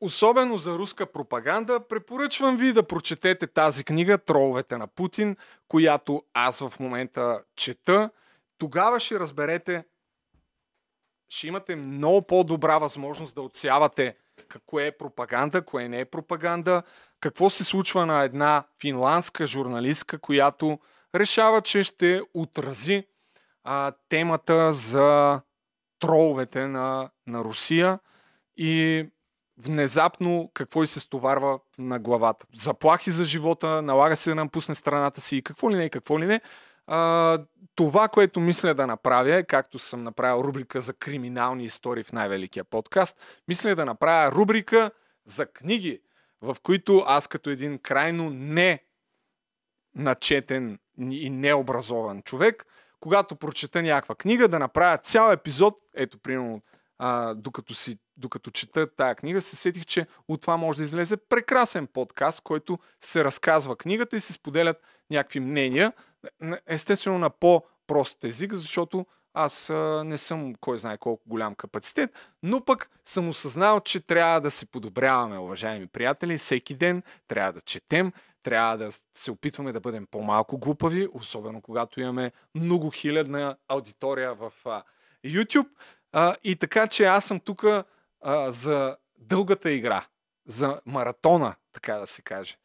особено за руска пропаганда, препоръчвам ви да прочетете тази книга Троловете на Путин, която аз в момента чета. Тогава ще разберете, ще имате много по-добра възможност да отсявате какво е пропаганда, кое не е пропаганда, какво се случва на една финландска журналистка, която решава, че ще отрази а, темата за троловете на, на Русия и внезапно какво и се стоварва на главата. Заплахи за живота, налага се да напусне страната си и какво ли не, какво ли не. А, това, което мисля да направя, е, както съм направил рубрика за криминални истории в най-великия подкаст, мисля да направя рубрика за книги, в които аз като един крайно не начетен и необразован човек, когато прочета някаква книга, да направя цял епизод, ето, примерно, а, докато, си, докато чета тая книга, се сетих, че от това може да излезе прекрасен подкаст, който се разказва книгата и се споделят някакви мнения, естествено на по-прост език, защото аз не съм кой знае колко голям капацитет, но пък съм осъзнал, че трябва да се подобряваме, уважаеми приятели, всеки ден трябва да четем, трябва да се опитваме да бъдем по-малко глупави, особено когато имаме много хилядна аудитория в YouTube. И така, че аз съм тук за дългата игра, за маратона, така да се каже.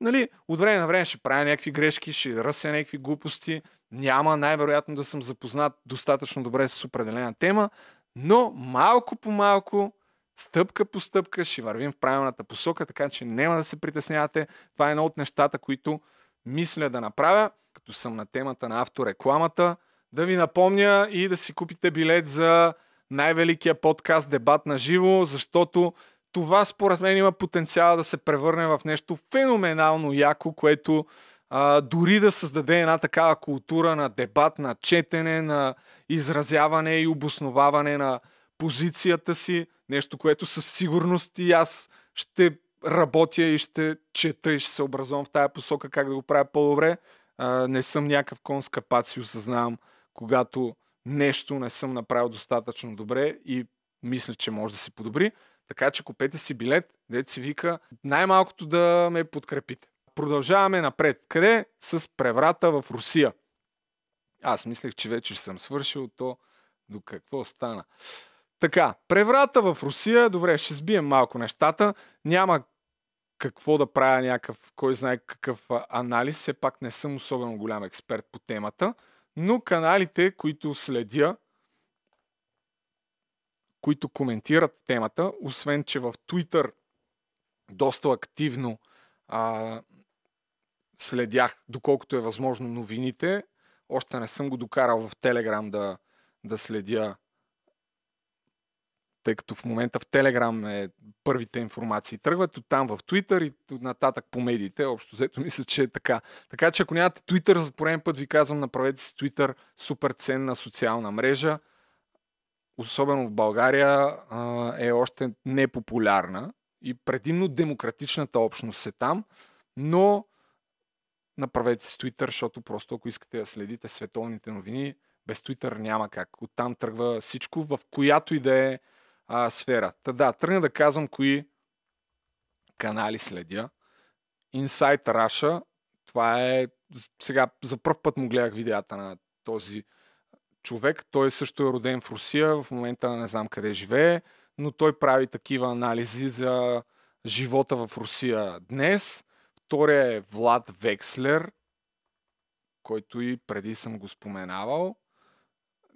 Нали, от време на време ще правя някакви грешки, ще ръся някакви глупости, няма най-вероятно да съм запознат достатъчно добре с определена тема, но малко по малко, стъпка по стъпка ще вървим в правилната посока, така че няма да се притеснявате. Това е едно от нещата, които мисля да направя, като съм на темата на авторекламата, да ви напомня и да си купите билет за най-великия подкаст Дебат на живо, защото това според мен има потенциал да се превърне в нещо феноменално яко, което а, дори да създаде една такава култура на дебат, на четене, на изразяване и обосноваване на позицията си, нещо, което със сигурност и аз ще работя и ще чета и ще се образувам в тая посока как да го правя по-добре. А, не съм някакъв кон с капаци, осъзнавам, когато нещо не съм направил достатъчно добре и мисля, че може да се подобри. Така че купете си билет, дете си вика най-малкото да ме подкрепите. Продължаваме напред. Къде? С преврата в Русия. Аз мислех, че вече съм свършил то. До какво стана? Така, преврата в Русия. Добре, ще сбием малко нещата. Няма какво да правя някакъв, кой знае какъв анализ. Все пак не съм особено голям експерт по темата. Но каналите, които следя, които коментират темата, освен че в Twitter доста активно а, следях, доколкото е възможно новините. Още не съм го докарал в Телеграм да, да следя тъй като в момента в Телеграм е първите информации тръгват, от там в Твитър и нататък по медиите. Общо взето мисля, че е така. Така че ако нямате Твитър, за пореден път ви казвам, направете си Твитър, супер ценна социална мрежа. Особено в България е още непопулярна и предимно демократичната общност е там, но направете си Twitter, защото просто ако искате да следите световните новини, без Twitter няма как. Оттам тръгва всичко, в която и да е а, сфера. Та да, тръгна да казвам кои канали следя. Inside Russia, това е... Сега за първ път му гледах видеята на този човек. Той също е роден в Русия, в момента не знам къде живее, но той прави такива анализи за живота в Русия днес. Втория е Влад Векслер, който и преди съм го споменавал.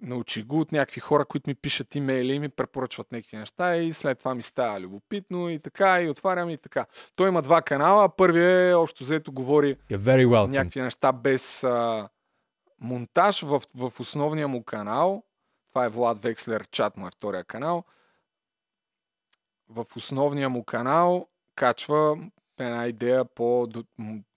Научи го от някакви хора, които ми пишат имейли и ми препоръчват някакви неща и след това ми става любопитно и така и отварям и така. Той има два канала. Първият е общо взето говори някакви неща без а, монтаж в, в основния му канал. Това е Влад Векслер, чат му е втория канал. В основния му канал качва една идея по...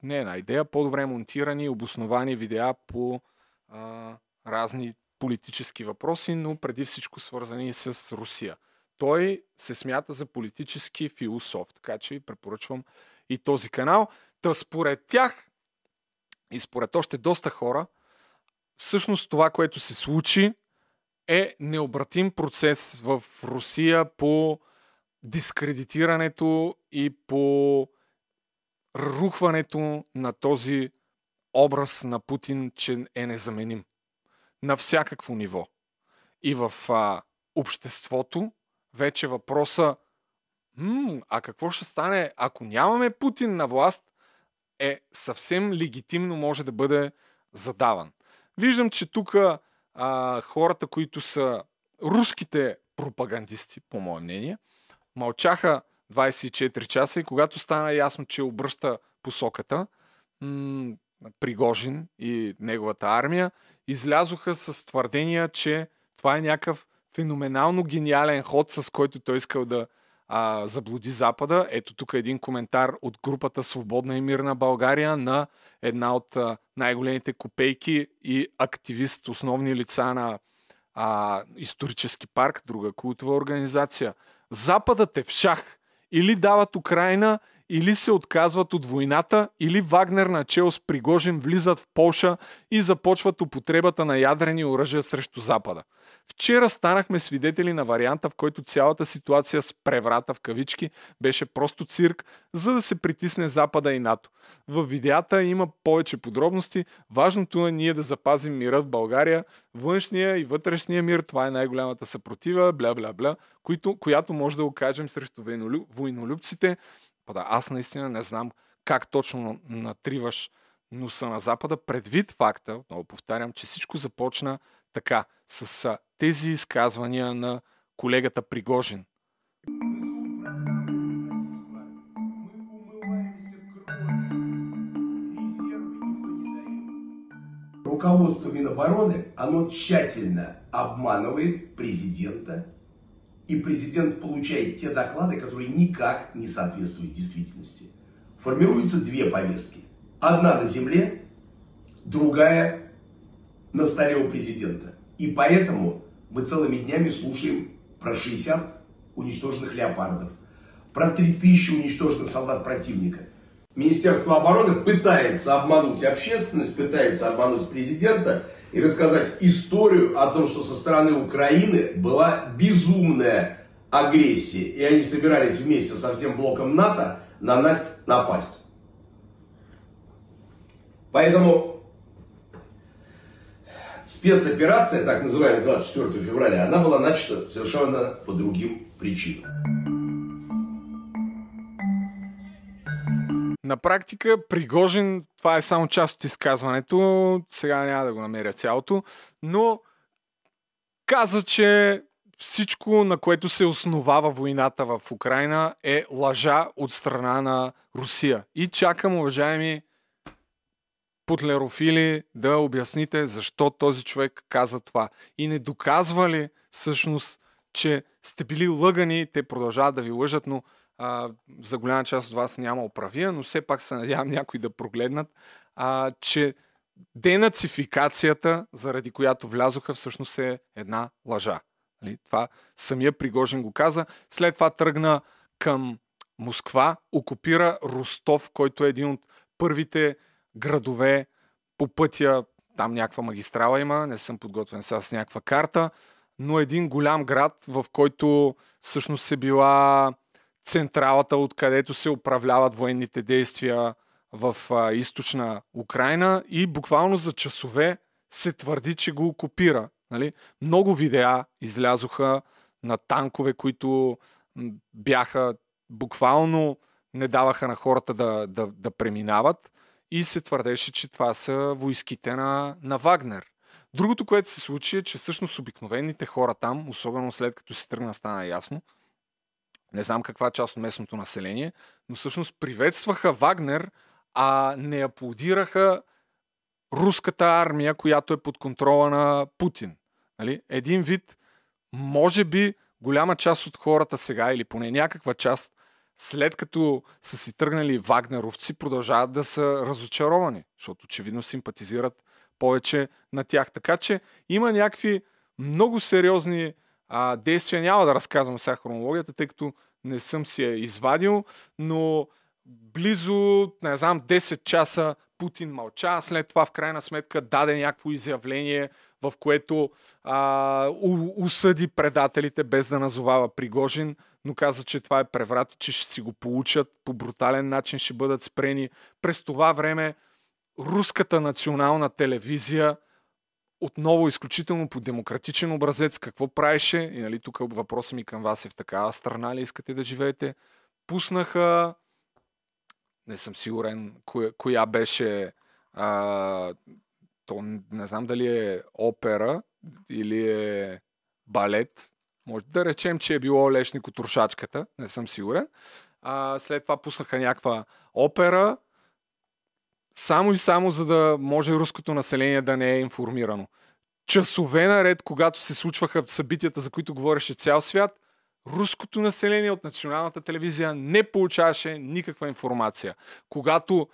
Не една идея, по-добре монтирани обосновани видеа по а, разни политически въпроси, но преди всичко свързани с Русия. Той се смята за политически философ, така че препоръчвам и този канал. Та според тях и според още доста хора, всъщност това, което се случи, е необратим процес в Русия по дискредитирането и по рухването на този образ на Путин, че е незаменим. На всякакво ниво. И в а, обществото вече въпроса м- а какво ще стане, ако нямаме Путин на власт, е съвсем легитимно може да бъде задаван. Виждам, че тук хората, които са руските пропагандисти, по мое мнение, мълчаха 24 часа и когато стана ясно, че обръща посоката, м- Пригожин и неговата армия, излязоха с твърдения, че това е някакъв феноменално гениален ход, с който той искал да а, заблуди Запада. Ето тук е един коментар от групата Свободна и мирна България на една от а, най-големите копейки и активист, основни лица на а, исторически парк, друга култова организация. Западът е в шах. Или дават Украина, или се отказват от войната, или Вагнер начало с Пригожин влизат в Полша и започват употребата на ядрени оръжия срещу Запада. Вчера станахме свидетели на варианта, в който цялата ситуация с преврата в кавички беше просто цирк, за да се притисне Запада и НАТО. В видеята има повече подробности. Важното е ние да запазим мира в България. Външния и вътрешния мир, това е най-голямата съпротива, бля-бля-бля, която може да окажем срещу войнолюбците. Па да, аз наистина не знам как точно натриваш носа на Запада, предвид факта, много повтарям, че всичко започна така, с тези изказвания на колегата Пригожин. Руководство Минобороны, оно тщательно обманывает президента и президент получает те доклады, которые никак не соответствуют действительности. Формируются две повестки. Одна на земле, другая на столе у президента. И поэтому мы целыми днями слушаем про 60 уничтоженных леопардов, про 3000 уничтоженных солдат противника. Министерство обороны пытается обмануть общественность, пытается обмануть президента – и рассказать историю о том, что со стороны Украины была безумная агрессия. И они собирались вместе со всем блоком НАТО на нас напасть. Поэтому спецоперация, так называемая 24 февраля, она была начата совершенно по другим причинам. На практика Пригожин, това е само част от изказването, сега няма да го намеря цялото, но каза, че всичко, на което се основава войната в Украина е лъжа от страна на Русия. И чакам, уважаеми путлерофили, да обясните защо този човек каза това. И не доказва ли всъщност, че сте били лъгани, те продължават да ви лъжат, но а, за голяма част от вас няма оправия, но все пак се надявам някой да прогледнат, а, че денацификацията, заради която влязоха, всъщност е една лъжа. Нали? Това самия Пригожин го каза. След това тръгна към Москва, окупира Ростов, който е един от първите градове по пътя, там някаква магистрала има, не съм подготвен сега с някаква карта, но един голям град, в който всъщност е била централата, откъдето се управляват военните действия в а, източна Украина и буквално за часове се твърди, че го окупира. Нали? Много видеа излязоха на танкове, които бяха буквално не даваха на хората да, да, да преминават и се твърдеше, че това са войските на, на Вагнер. Другото, което се случи е, че всъщност обикновените хора там, особено след като се тръгна стана ясно, не знам каква част от местното население, но всъщност приветстваха Вагнер, а не аплодираха руската армия, която е под контрола на Путин. Нали? Един вид, може би голяма част от хората сега, или поне някаква част, след като са си тръгнали вагнеровци, продължават да са разочаровани, защото очевидно симпатизират повече на тях. Така че има някакви много сериозни а, действия. Няма да разказвам сега хронологията, тъй като не съм си я извадил, но близо, не знам, 10 часа Путин мълча, след това в крайна сметка даде някакво изявление, в което а, у, усъди предателите без да назовава Пригожин, но каза, че това е преврат, че ще си го получат, по брутален начин ще бъдат спрени. През това време руската национална телевизия отново изключително по демократичен образец какво правеше, и нали, тук въпросът ми към вас е в такава страна ли искате да живеете, пуснаха не съм сигурен коя, коя беше а, то не знам дали е опера или е балет. Може да речем, че е било Лешник от Рушачката, не съм сигурен. А, след това пуснаха някаква опера, само и само за да може руското население да не е информирано. Часове наред, когато се случваха събитията, за които говореше цял свят, руското население от националната телевизия не получаваше никаква информация. Когато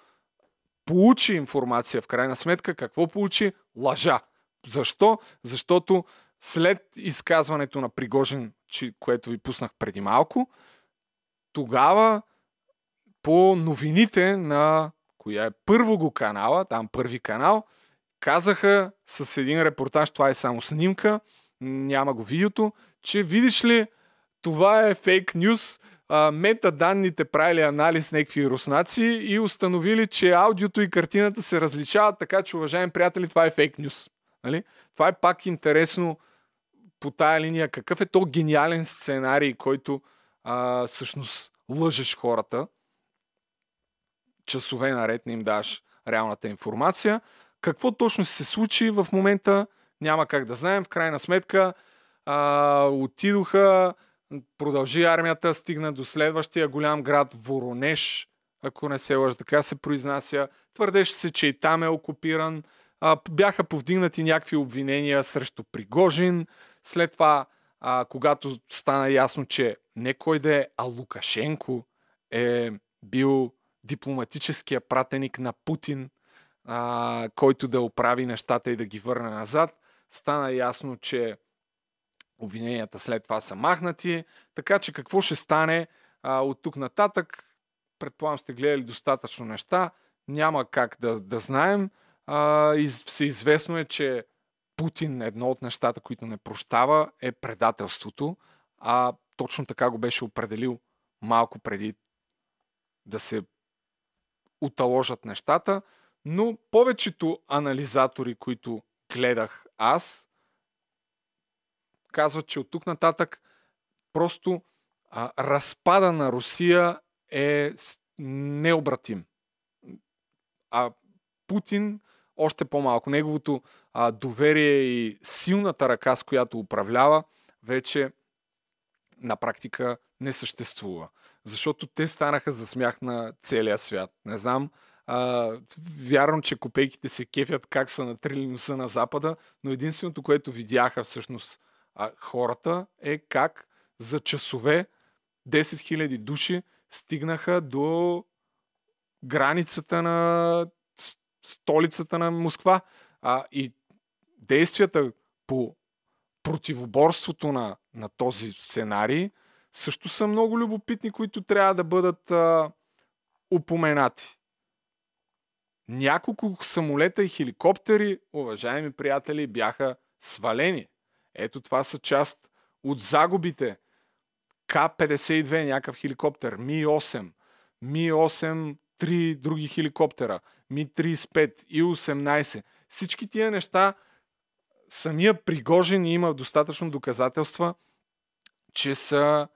получи информация, в крайна сметка, какво получи? Лъжа. Защо? Защото след изказването на Пригожин, което ви пуснах преди малко, тогава по новините на коя е първо го канала, там първи канал, казаха с един репортаж, това е само снимка, няма го видеото, че видиш ли, това е фейк нюс, метаданните правили анализ на някакви руснаци и установили, че аудиото и картината се различават, така че, уважаеми приятели, това е фейк нюс. Нали? Това е пак интересно по тая линия. Какъв е то гениален сценарий, който а, всъщност лъжеш хората, часове наред не им даш реалната информация. Какво точно се случи в момента, няма как да знаем. В крайна сметка а, отидоха, продължи армията, стигна до следващия голям град Воронеж, ако не се лъжа, така се произнася. Твърдеше се, че и там е окупиран. А, бяха повдигнати някакви обвинения срещу Пригожин. След това, а, когато стана ясно, че не кой да е, а Лукашенко е бил дипломатическия пратеник на Путин, а, който да оправи нещата и да ги върне назад, стана ясно, че обвиненията след това са махнати. Така че какво ще стане а, от тук нататък? Предполагам сте гледали достатъчно неща. Няма как да, да знаем. А, из, всеизвестно е, че Путин, едно от нещата, които не прощава, е предателството. А точно така го беше определил малко преди да се уталожат нещата. Но повечето анализатори, които гледах аз, казват, че от тук нататък просто а, разпада на Русия е необратим. А Путин още по-малко. Неговото а, доверие и силната ръка, с която управлява, вече на практика не съществува. Защото те станаха за смях на целия свят. Не знам, а, вярвам, че копейките се кефят как са натрили носа на Запада, но единственото, което видяха всъщност А хората е как за часове 10 000 души стигнаха до границата на столицата на Москва. А, и действията по противоборството на, на този сценарий също са много любопитни, които трябва да бъдат а, упоменати. Няколко самолета и хеликоптери, уважаеми приятели, бяха свалени. Ето това са част от загубите. К-52, някакъв хеликоптер, Ми-8, Ми-8, три други хеликоптера, Ми-35, И-18. Всички тия неща, самия Пригожин има достатъчно доказателства, че са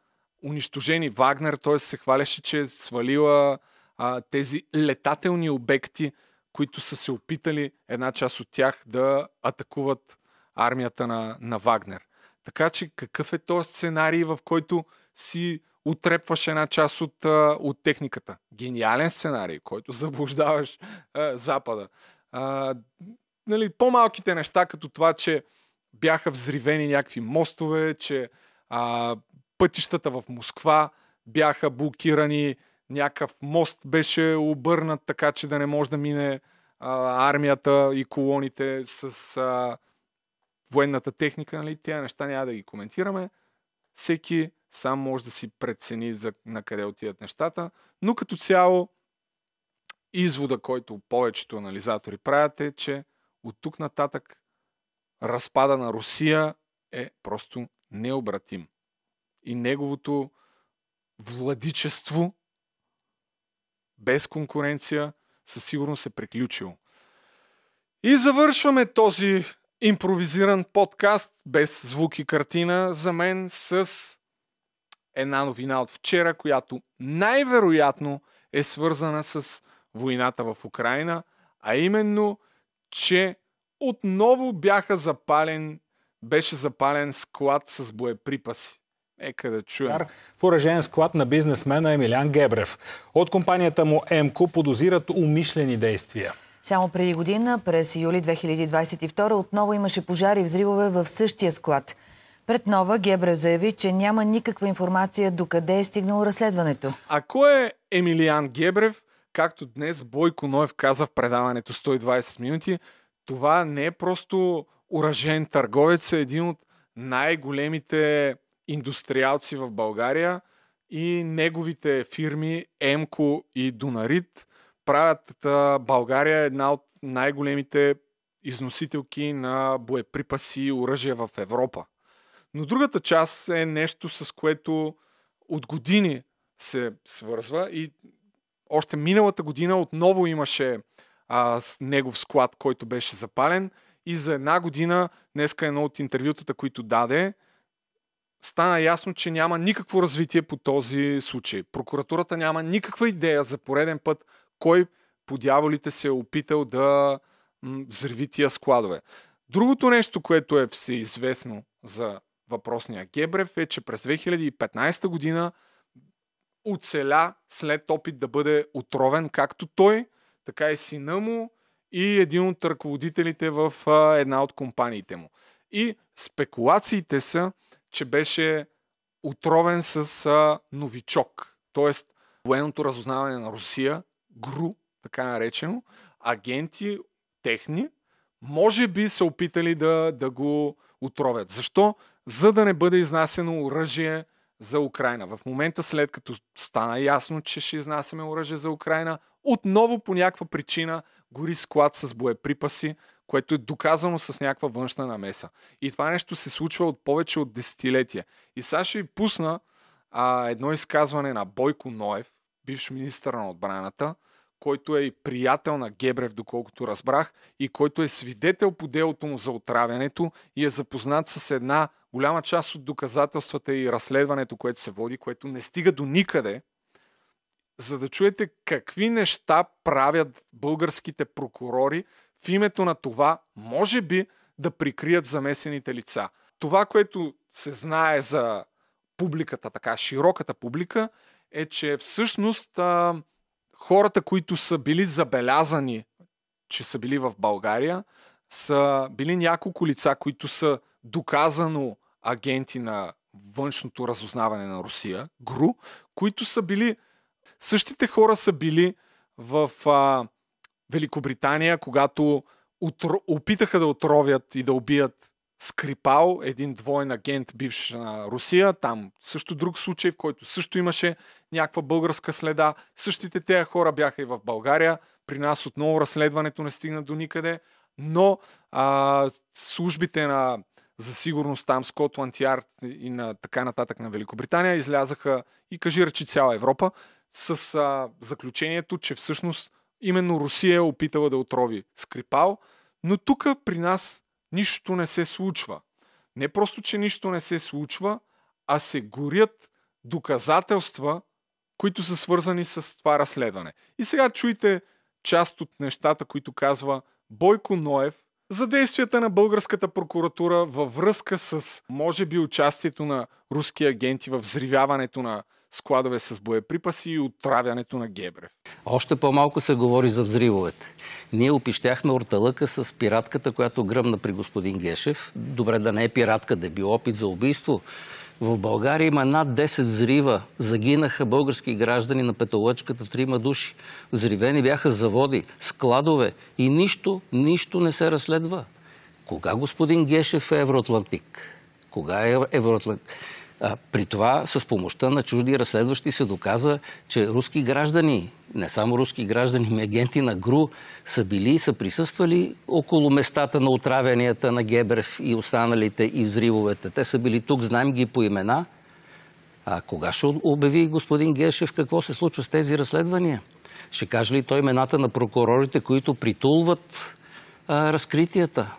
унищожени. Вагнер, т.е. се хваляше, че е свалила а, тези летателни обекти, които са се опитали една част от тях да атакуват армията на, на Вагнер. Така че какъв е този сценарий, в който си отрепваш една част от, от техниката? Гениален сценарий, който заблуждаваш а, Запада. А, нали, по-малките неща, като това, че бяха взривени някакви мостове, че а, пътищата в Москва бяха блокирани, някакъв мост беше обърнат така, че да не може да мине а, армията и колоните с а, военната техника. Нали? Тя неща няма да ги коментираме. Всеки сам може да си прецени за, на къде отиват нещата, но като цяло извода, който повечето анализатори правят е, че от тук нататък разпада на Русия е просто необратим. И неговото владичество без конкуренция със сигурност е приключило. И завършваме този импровизиран подкаст без звук и картина за мен с една новина от вчера, която най-вероятно е свързана с войната в Украина, а именно, че отново бяха запален, беше запален склад с боеприпаси. Нека да чуем. в оръжен склад на бизнесмена Емилян Гебрев. От компанията му ЕМКО подозират умишлени действия. Само преди година, през юли 2022, отново имаше пожари и взривове в същия склад. Пред Нова Гебрев заяви, че няма никаква информация докъде е стигнало разследването. А кой е Емилиан Гебрев? Както днес Бойко Ноев каза в предаването 120 минути, това не е просто уражен търговец, е един от най-големите индустриалци в България и неговите фирми Емко и Донарит правят България една от най-големите износителки на боеприпаси и оръжия в Европа. Но другата част е нещо, с което от години се свързва и още миналата година отново имаше а, негов склад, който беше запален и за една година, днеска едно от интервютата, които даде, стана ясно, че няма никакво развитие по този случай. Прокуратурата няма никаква идея за пореден път кой по дяволите се е опитал да взриви тия складове. Другото нещо, което е всеизвестно за въпросния Гебрев е, че през 2015 година оцеля след опит да бъде отровен както той, така и сина му и един от ръководителите в една от компаниите му. И спекулациите са, че беше отровен с а, новичок, т.е. военното разузнаване на Русия, ГРУ, така наречено, агенти техни, може би са опитали да, да го отровят. Защо? За да не бъде изнасено оръжие за Украина. В момента, след като стана ясно, че ще изнасяме оръжие за Украина, отново по някаква причина гори склад с боеприпаси, което е доказано с някаква външна намеса. И това нещо се случва от повече от десетилетия. И сега ще ви пусна а, едно изказване на Бойко Ноев, бивш министър на отбраната, който е и приятел на Гебрев, доколкото разбрах, и който е свидетел по делото му за отравянето и е запознат с една голяма част от доказателствата и разследването, което се води, което не стига до никъде, за да чуете какви неща правят българските прокурори в името на това, може би, да прикрият замесените лица. Това, което се знае за публиката, така широката публика, е, че всъщност а, хората, които са били забелязани, че са били в България, са били няколко лица, които са доказано агенти на външното разузнаване на Русия, ГРУ, които са били. Същите хора са били в а, Великобритания, когато утро, опитаха да отровят и да убият Скрипал, един двоен агент, бивш на Русия. Там също друг случай, в който също имаше някаква българска следа. Същите тези хора бяха и в България. При нас отново разследването не стигна до никъде. Но а, службите на, за сигурност там, Скотланд Ярд и на така нататък на Великобритания излязаха и кажи речи цяла Европа с а, заключението, че всъщност именно Русия е опитала да отрови Скрипал, но тук при нас нищо не се случва. Не просто, че нищо не се случва, а се горят доказателства, които са свързани с това разследване. И сега чуйте част от нещата, които казва Бойко Ноев за действията на българската прокуратура във връзка с, може би, участието на руски агенти в взривяването на складове с боеприпаси и отравянето на Гебрев. Още по-малко се говори за взривовете. Ние опищяхме орталъка с пиратката, която гръмна при господин Гешев. Добре да не е пиратка, да е бил опит за убийство. В България има над 10 взрива. Загинаха български граждани на петолъчката, трима души. Взривени бяха заводи, складове и нищо, нищо не се разследва. Кога господин Гешев е Евроатлантик? Кога е Евроатлантик? А, при това с помощта на чужди разследващи се доказа, че руски граждани, не само руски граждани, ми агенти на ГРУ са били и са присъствали около местата на отравянията на Гебрев и останалите и взривовете. Те са били тук, знаем ги по имена. А кога ще обяви господин Гешев какво се случва с тези разследвания? Ще каже ли той имената на прокурорите, които притулват а, разкритията?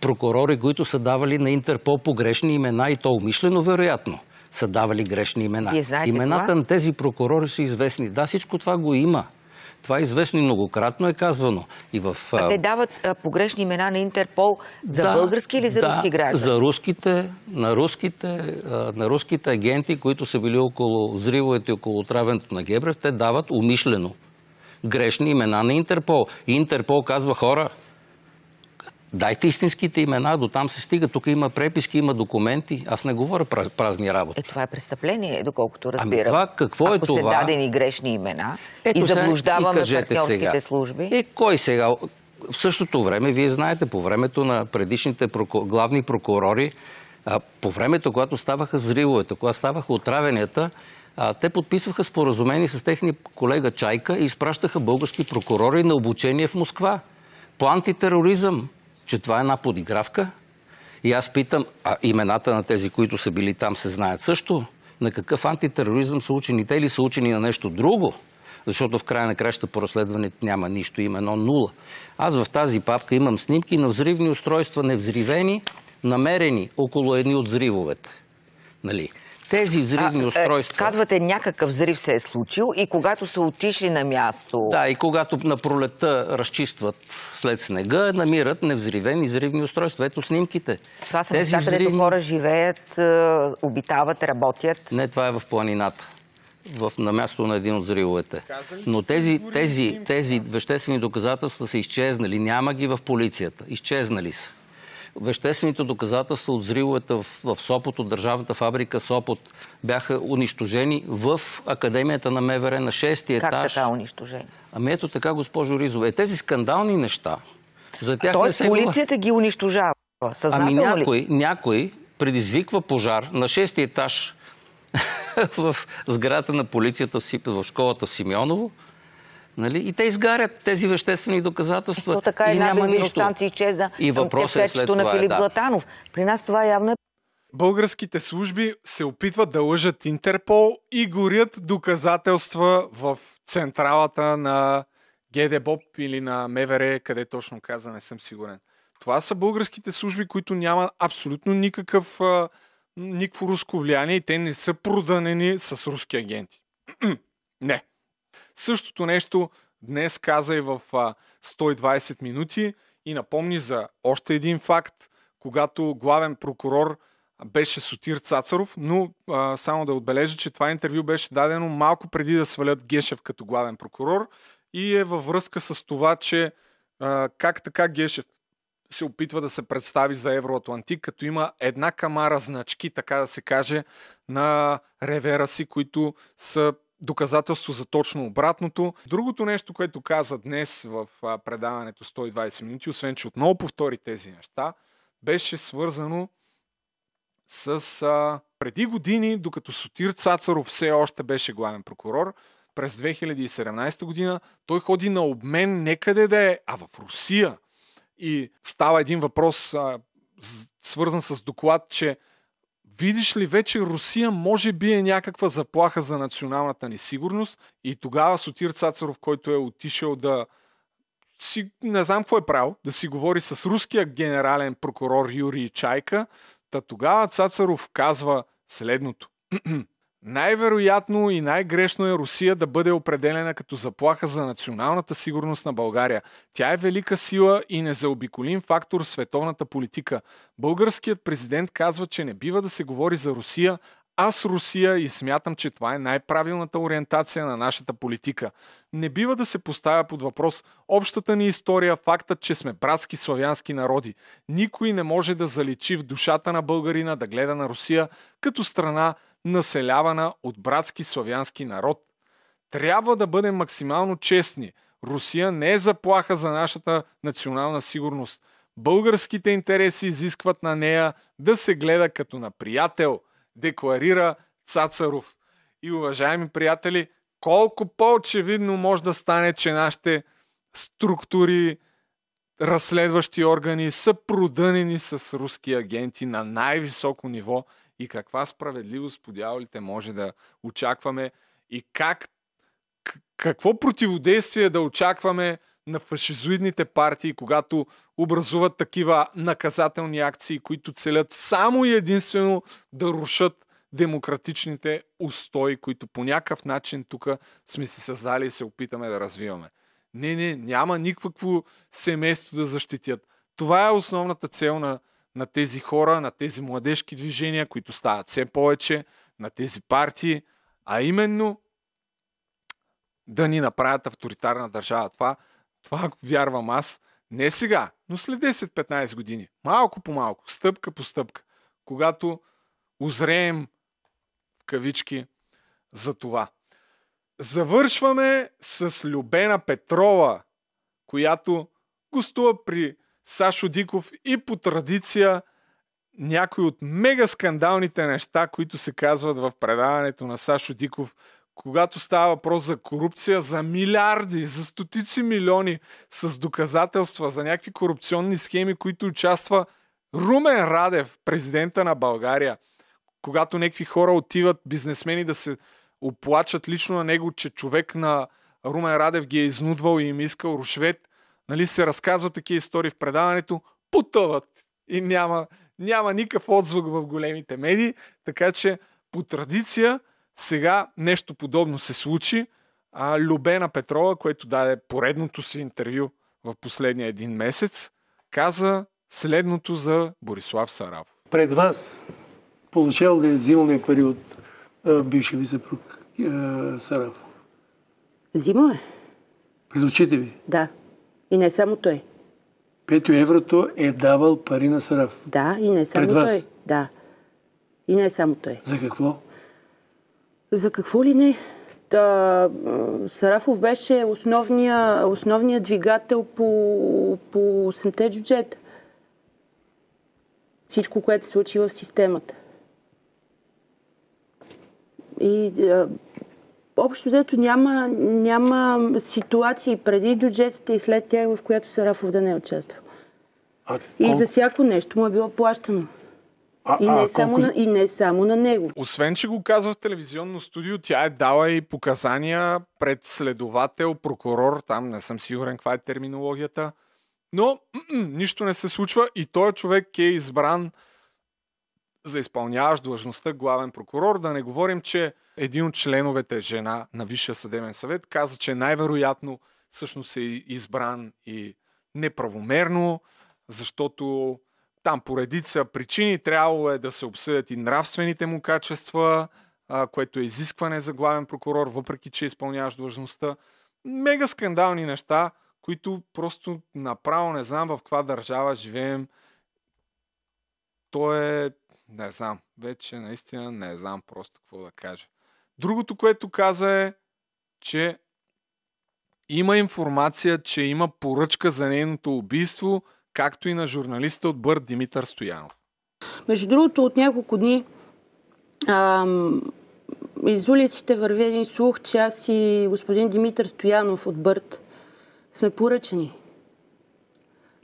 Прокурори, които са давали на Интерпол погрешни имена и то умишлено, вероятно, са давали грешни имена. Вие знаете Имената това? на тези прокурори са известни. Да, всичко това го има. Това е известно и многократно е казвано. И в, А те дават а, погрешни имена на Интерпол за да, български или за да, руски граждани? За руските, на руските, а, на руските агенти, които са били около взривовете и около отравянето на Гебрев, те дават умишлено грешни имена на Интерпол. И Интерпол казва хора, Дайте истинските имена, до там се стига. Тук има преписки, има документи. Аз не говоря празни работи. Е, това е престъпление, доколкото разбирам. Ами това, какво Ако е това? Ако са дадени грешни имена Ето и сега, заблуждаваме и партньорските сега. служби. Е, кой сега? В същото време, вие знаете, по времето на предишните проку... главни прокурори, а, по времето, когато ставаха зривовете, когато ставаха отравенията, а, те подписваха споразумени с техния колега Чайка и изпращаха български прокурори на обучение в Москва. По антитероризъм, че това е една подигравка. И аз питам, а имената на тези, които са били там, се знаят също? На какъв антитероризъм са учени те или са учени на нещо друго? Защото в края на краща по разследването няма нищо, именно нула. Аз в тази папка имам снимки на взривни устройства, невзривени, намерени около едни от взривовете. Нали? Тези взривни а, устройства... Е, казвате, някакъв взрив се е случил и когато са отишли на място... Да, и когато на пролета разчистват след снега, намират невзривени взривни устройства. Ето снимките. Това са места, взривни... където хора живеят, обитават, работят. Не, това е в планината. В, на място на един от взривовете. Но тези, тези, тези веществени доказателства са изчезнали. Няма ги в полицията. Изчезнали са веществените доказателства от взривовете в, в Сопот, от държавната фабрика Сопот, бяха унищожени в Академията на МВР на 6 етаж. Как така унищожени? Ами ето така, госпожо Ризова. Е, тези скандални неща, за тях Тоест полицията ги унищожава. Съзнателно ами някой, ли? някой предизвиква пожар на 6 етаж в сградата на полицията в школата в Симеоново, Нали? И те изгарят тези веществени доказателства. То така и една няма бензиностанция изчезна и към кефтечето на това, Филип да. Златанов. При нас това явно е Българските служби се опитват да лъжат Интерпол и горят доказателства в централата на ГДБОП или на МВР, къде точно каза, не съм сигурен. Това са българските служби, които няма абсолютно никакъв, никакво руско влияние и те не са проданени с руски агенти. не. Същото нещо днес каза и в а, 120 минути и напомни за още един факт, когато главен прокурор беше Сотир Цацаров, но а, само да отбележа, че това интервю беше дадено малко преди да свалят Гешев като главен прокурор и е във връзка с това, че а, как така Гешев се опитва да се представи за Евроатлантик, като има една камара значки, така да се каже, на ревера си, които са доказателство за точно обратното. Другото нещо, което каза днес в предаването 120 минути, освен че отново повтори тези неща, беше свързано с а, преди години, докато Сотир Цацаров все още беше главен прокурор, през 2017 година, той ходи на обмен некъде да е, а в Русия. И става един въпрос, а, свързан с доклад, че видиш ли, вече Русия може би е някаква заплаха за националната ни сигурност и тогава Сотир Цацаров, който е отишъл да си, не знам какво е правил, да си говори с руския генерален прокурор Юрий Чайка, та тогава Цацаров казва следното. Най-вероятно и най-грешно е Русия да бъде определена като заплаха за националната сигурност на България. Тя е велика сила и незаобиколим фактор в световната политика. Българският президент казва, че не бива да се говори за Русия, аз Русия и смятам, че това е най-правилната ориентация на нашата политика. Не бива да се поставя под въпрос общата ни история, фактът, че сме братски славянски народи. Никой не може да заличи в душата на българина да гледа на Русия като страна, населявана от братски славянски народ. Трябва да бъдем максимално честни. Русия не е заплаха за нашата национална сигурност. Българските интереси изискват на нея да се гледа като на приятел, декларира Цацаров. И уважаеми приятели, колко по-очевидно може да стане, че нашите структури, разследващи органи са продънени с руски агенти на най-високо ниво – и каква справедливост по може да очакваме и как, какво противодействие да очакваме на фашизоидните партии, когато образуват такива наказателни акции, които целят само и единствено да рушат демократичните устои, които по някакъв начин тук сме си създали и се опитаме да развиваме. Не, не, няма никакво семейство да защитят. Това е основната цел на на тези хора, на тези младежки движения, които стават все повече, на тези партии, а именно да ни направят авторитарна държава. Това, това вярвам аз. Не сега, но след 10-15 години. Малко по малко, стъпка по стъпка. Когато озреем в кавички за това. Завършваме с Любена Петрова, която гостува при Сашо Диков и по традиция някои от мега скандалните неща, които се казват в предаването на Сашо Диков, когато става въпрос за корупция, за милиарди, за стотици милиони с доказателства за някакви корупционни схеми, които участва Румен Радев, президента на България, когато някакви хора отиват, бизнесмени да се оплачат лично на него, че човек на Румен Радев ги е изнудвал и им искал рушвет, нали, се разказват такива истории в предаването, потъват и няма, няма никакъв отзвук в големите медии, така че по традиция сега нещо подобно се случи. А Любена Петрова, което даде поредното си интервю в последния един месец, каза следното за Борислав Сарав. Пред вас получавал ли е зимния период бивши ви съпруг Сарав? Зимал е. Пред очите ви? Да. И не само той. Петю Еврото е давал пари на Сараф. Да, и не само Пред вас. той. Да. И не само той. За какво? За какво ли не? Та, Сарафов беше основния, основния двигател по, по 8-те джуджета. Всичко, което се случи в системата. И а, общо взето няма, няма ситуации преди джуджетата и след тях, в която Сарафов да не е участвал. А, И за всяко нещо му е било плащано. А, И не, а, само колко... на, и не само на него. Освен, че го казва в телевизионно студио, тя е дала и показания пред следовател, прокурор, там не съм сигурен каква е терминологията, но нищо не се случва и той човек е избран за изпълняващ длъжността главен прокурор. Да не говорим, че един от членовете, жена на Висшия съдебен съвет, каза, че най-вероятно всъщност е избран и неправомерно, защото там по редица причини трябвало е да се обсъдят и нравствените му качества, а, което е изискване за главен прокурор, въпреки че изпълняваш длъжността. Мега скандални неща, които просто направо не знам в каква държава живеем. То е, не знам, вече наистина не знам просто какво да кажа. Другото, което каза е, че има информация, че има поръчка за нейното убийство, както и на журналиста от Бърт Димитър Стоянов. Между другото, от няколко дни ам, из улиците върви един слух, че аз и господин Димитър Стоянов от Бърт сме поръчани.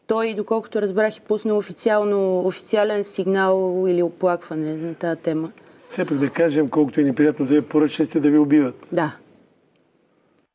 Той, доколкото разбрах, е пуснал официално, официален сигнал или оплакване на тази тема. Все пак да кажем, колкото е неприятно да е поръчани сте да ви убиват. Да.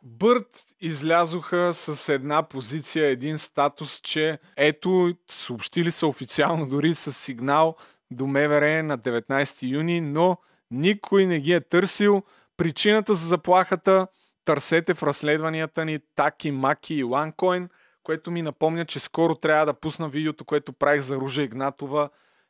Бърт излязоха с една позиция, един статус, че ето, съобщили са официално дори с сигнал до МВР на 19 юни, но никой не ги е търсил. Причината за заплахата търсете в разследванията ни Таки, Маки и Ланкоин, което ми напомня, че скоро трябва да пусна видеото, което правих за Ружа Игнатова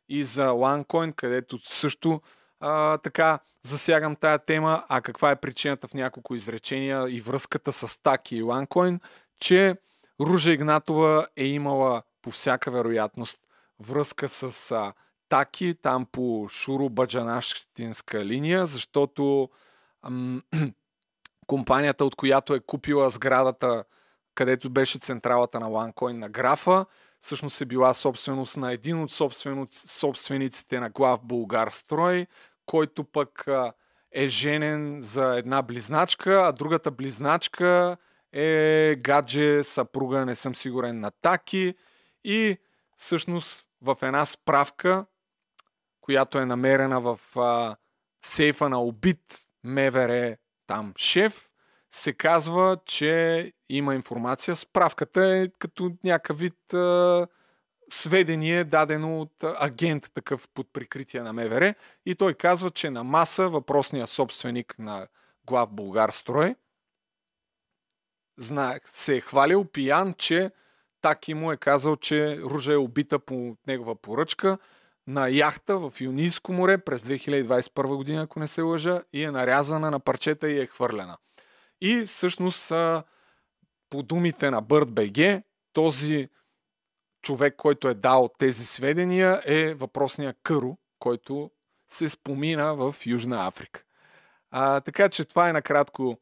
и за Ланкоин, където също а, така засягам тая тема, а каква е причината в няколко изречения и връзката с Таки и Ланкоин, че Ружа Игнатова е имала по всяка вероятност връзка с а, Таки там по Шуро-Баджанаштинска линия, защото ам, компанията, от която е купила сградата, където беше централата на OneCoin на графа, всъщност е била собственост на един от собствениците на глав Българ Строй, който пък е женен за една близначка, а другата близначка е гадже, съпруга, не съм сигурен, на Таки. И всъщност в една справка, която е намерена в а, сейфа на убит МВР там шеф, се казва, че има информация. Справката е като някакъв вид а, сведение, дадено от агент такъв под прикритие на МВР. И той казва, че на маса въпросния собственик на глав Българ Строй се е хвалил пиян, че Таки му е казал, че Ружа е убита по негова поръчка на яхта в Юнийско море през 2021 година, ако не се лъжа, и е нарязана на парчета и е хвърлена. И всъщност по думите на Бърт БГ, този човек, който е дал тези сведения е въпросния Къро, който се спомина в Южна Африка. А, така че това е накратко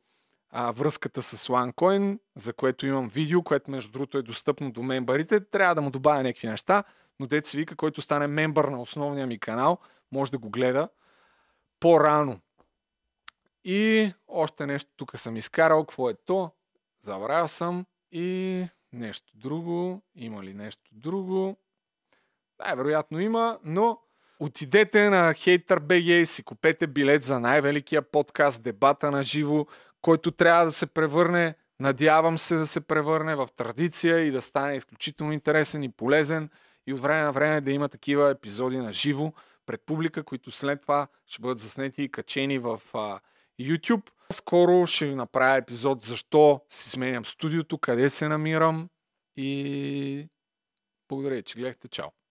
а, връзката с OneCoin, за което имам видео, което между другото е достъпно до мембарите. Трябва да му добавя някакви неща, но дец вика, който стане мембър на основния ми канал, може да го гледа по-рано. И още нещо тук съм изкарал. Какво е то? Забравял съм. И нещо друго. Има ли нещо друго? Да, вероятно има, но отидете на Hater.bg и си купете билет за най-великия подкаст Дебата на живо, който трябва да се превърне, надявам се да се превърне в традиция и да стане изключително интересен и полезен и от време на време да има такива епизоди на живо пред публика, които след това ще бъдат заснети и качени в а, YouTube. Скоро ще ви направя епизод защо си сменям студиото, къде се намирам и благодаря, че гледахте. Чао!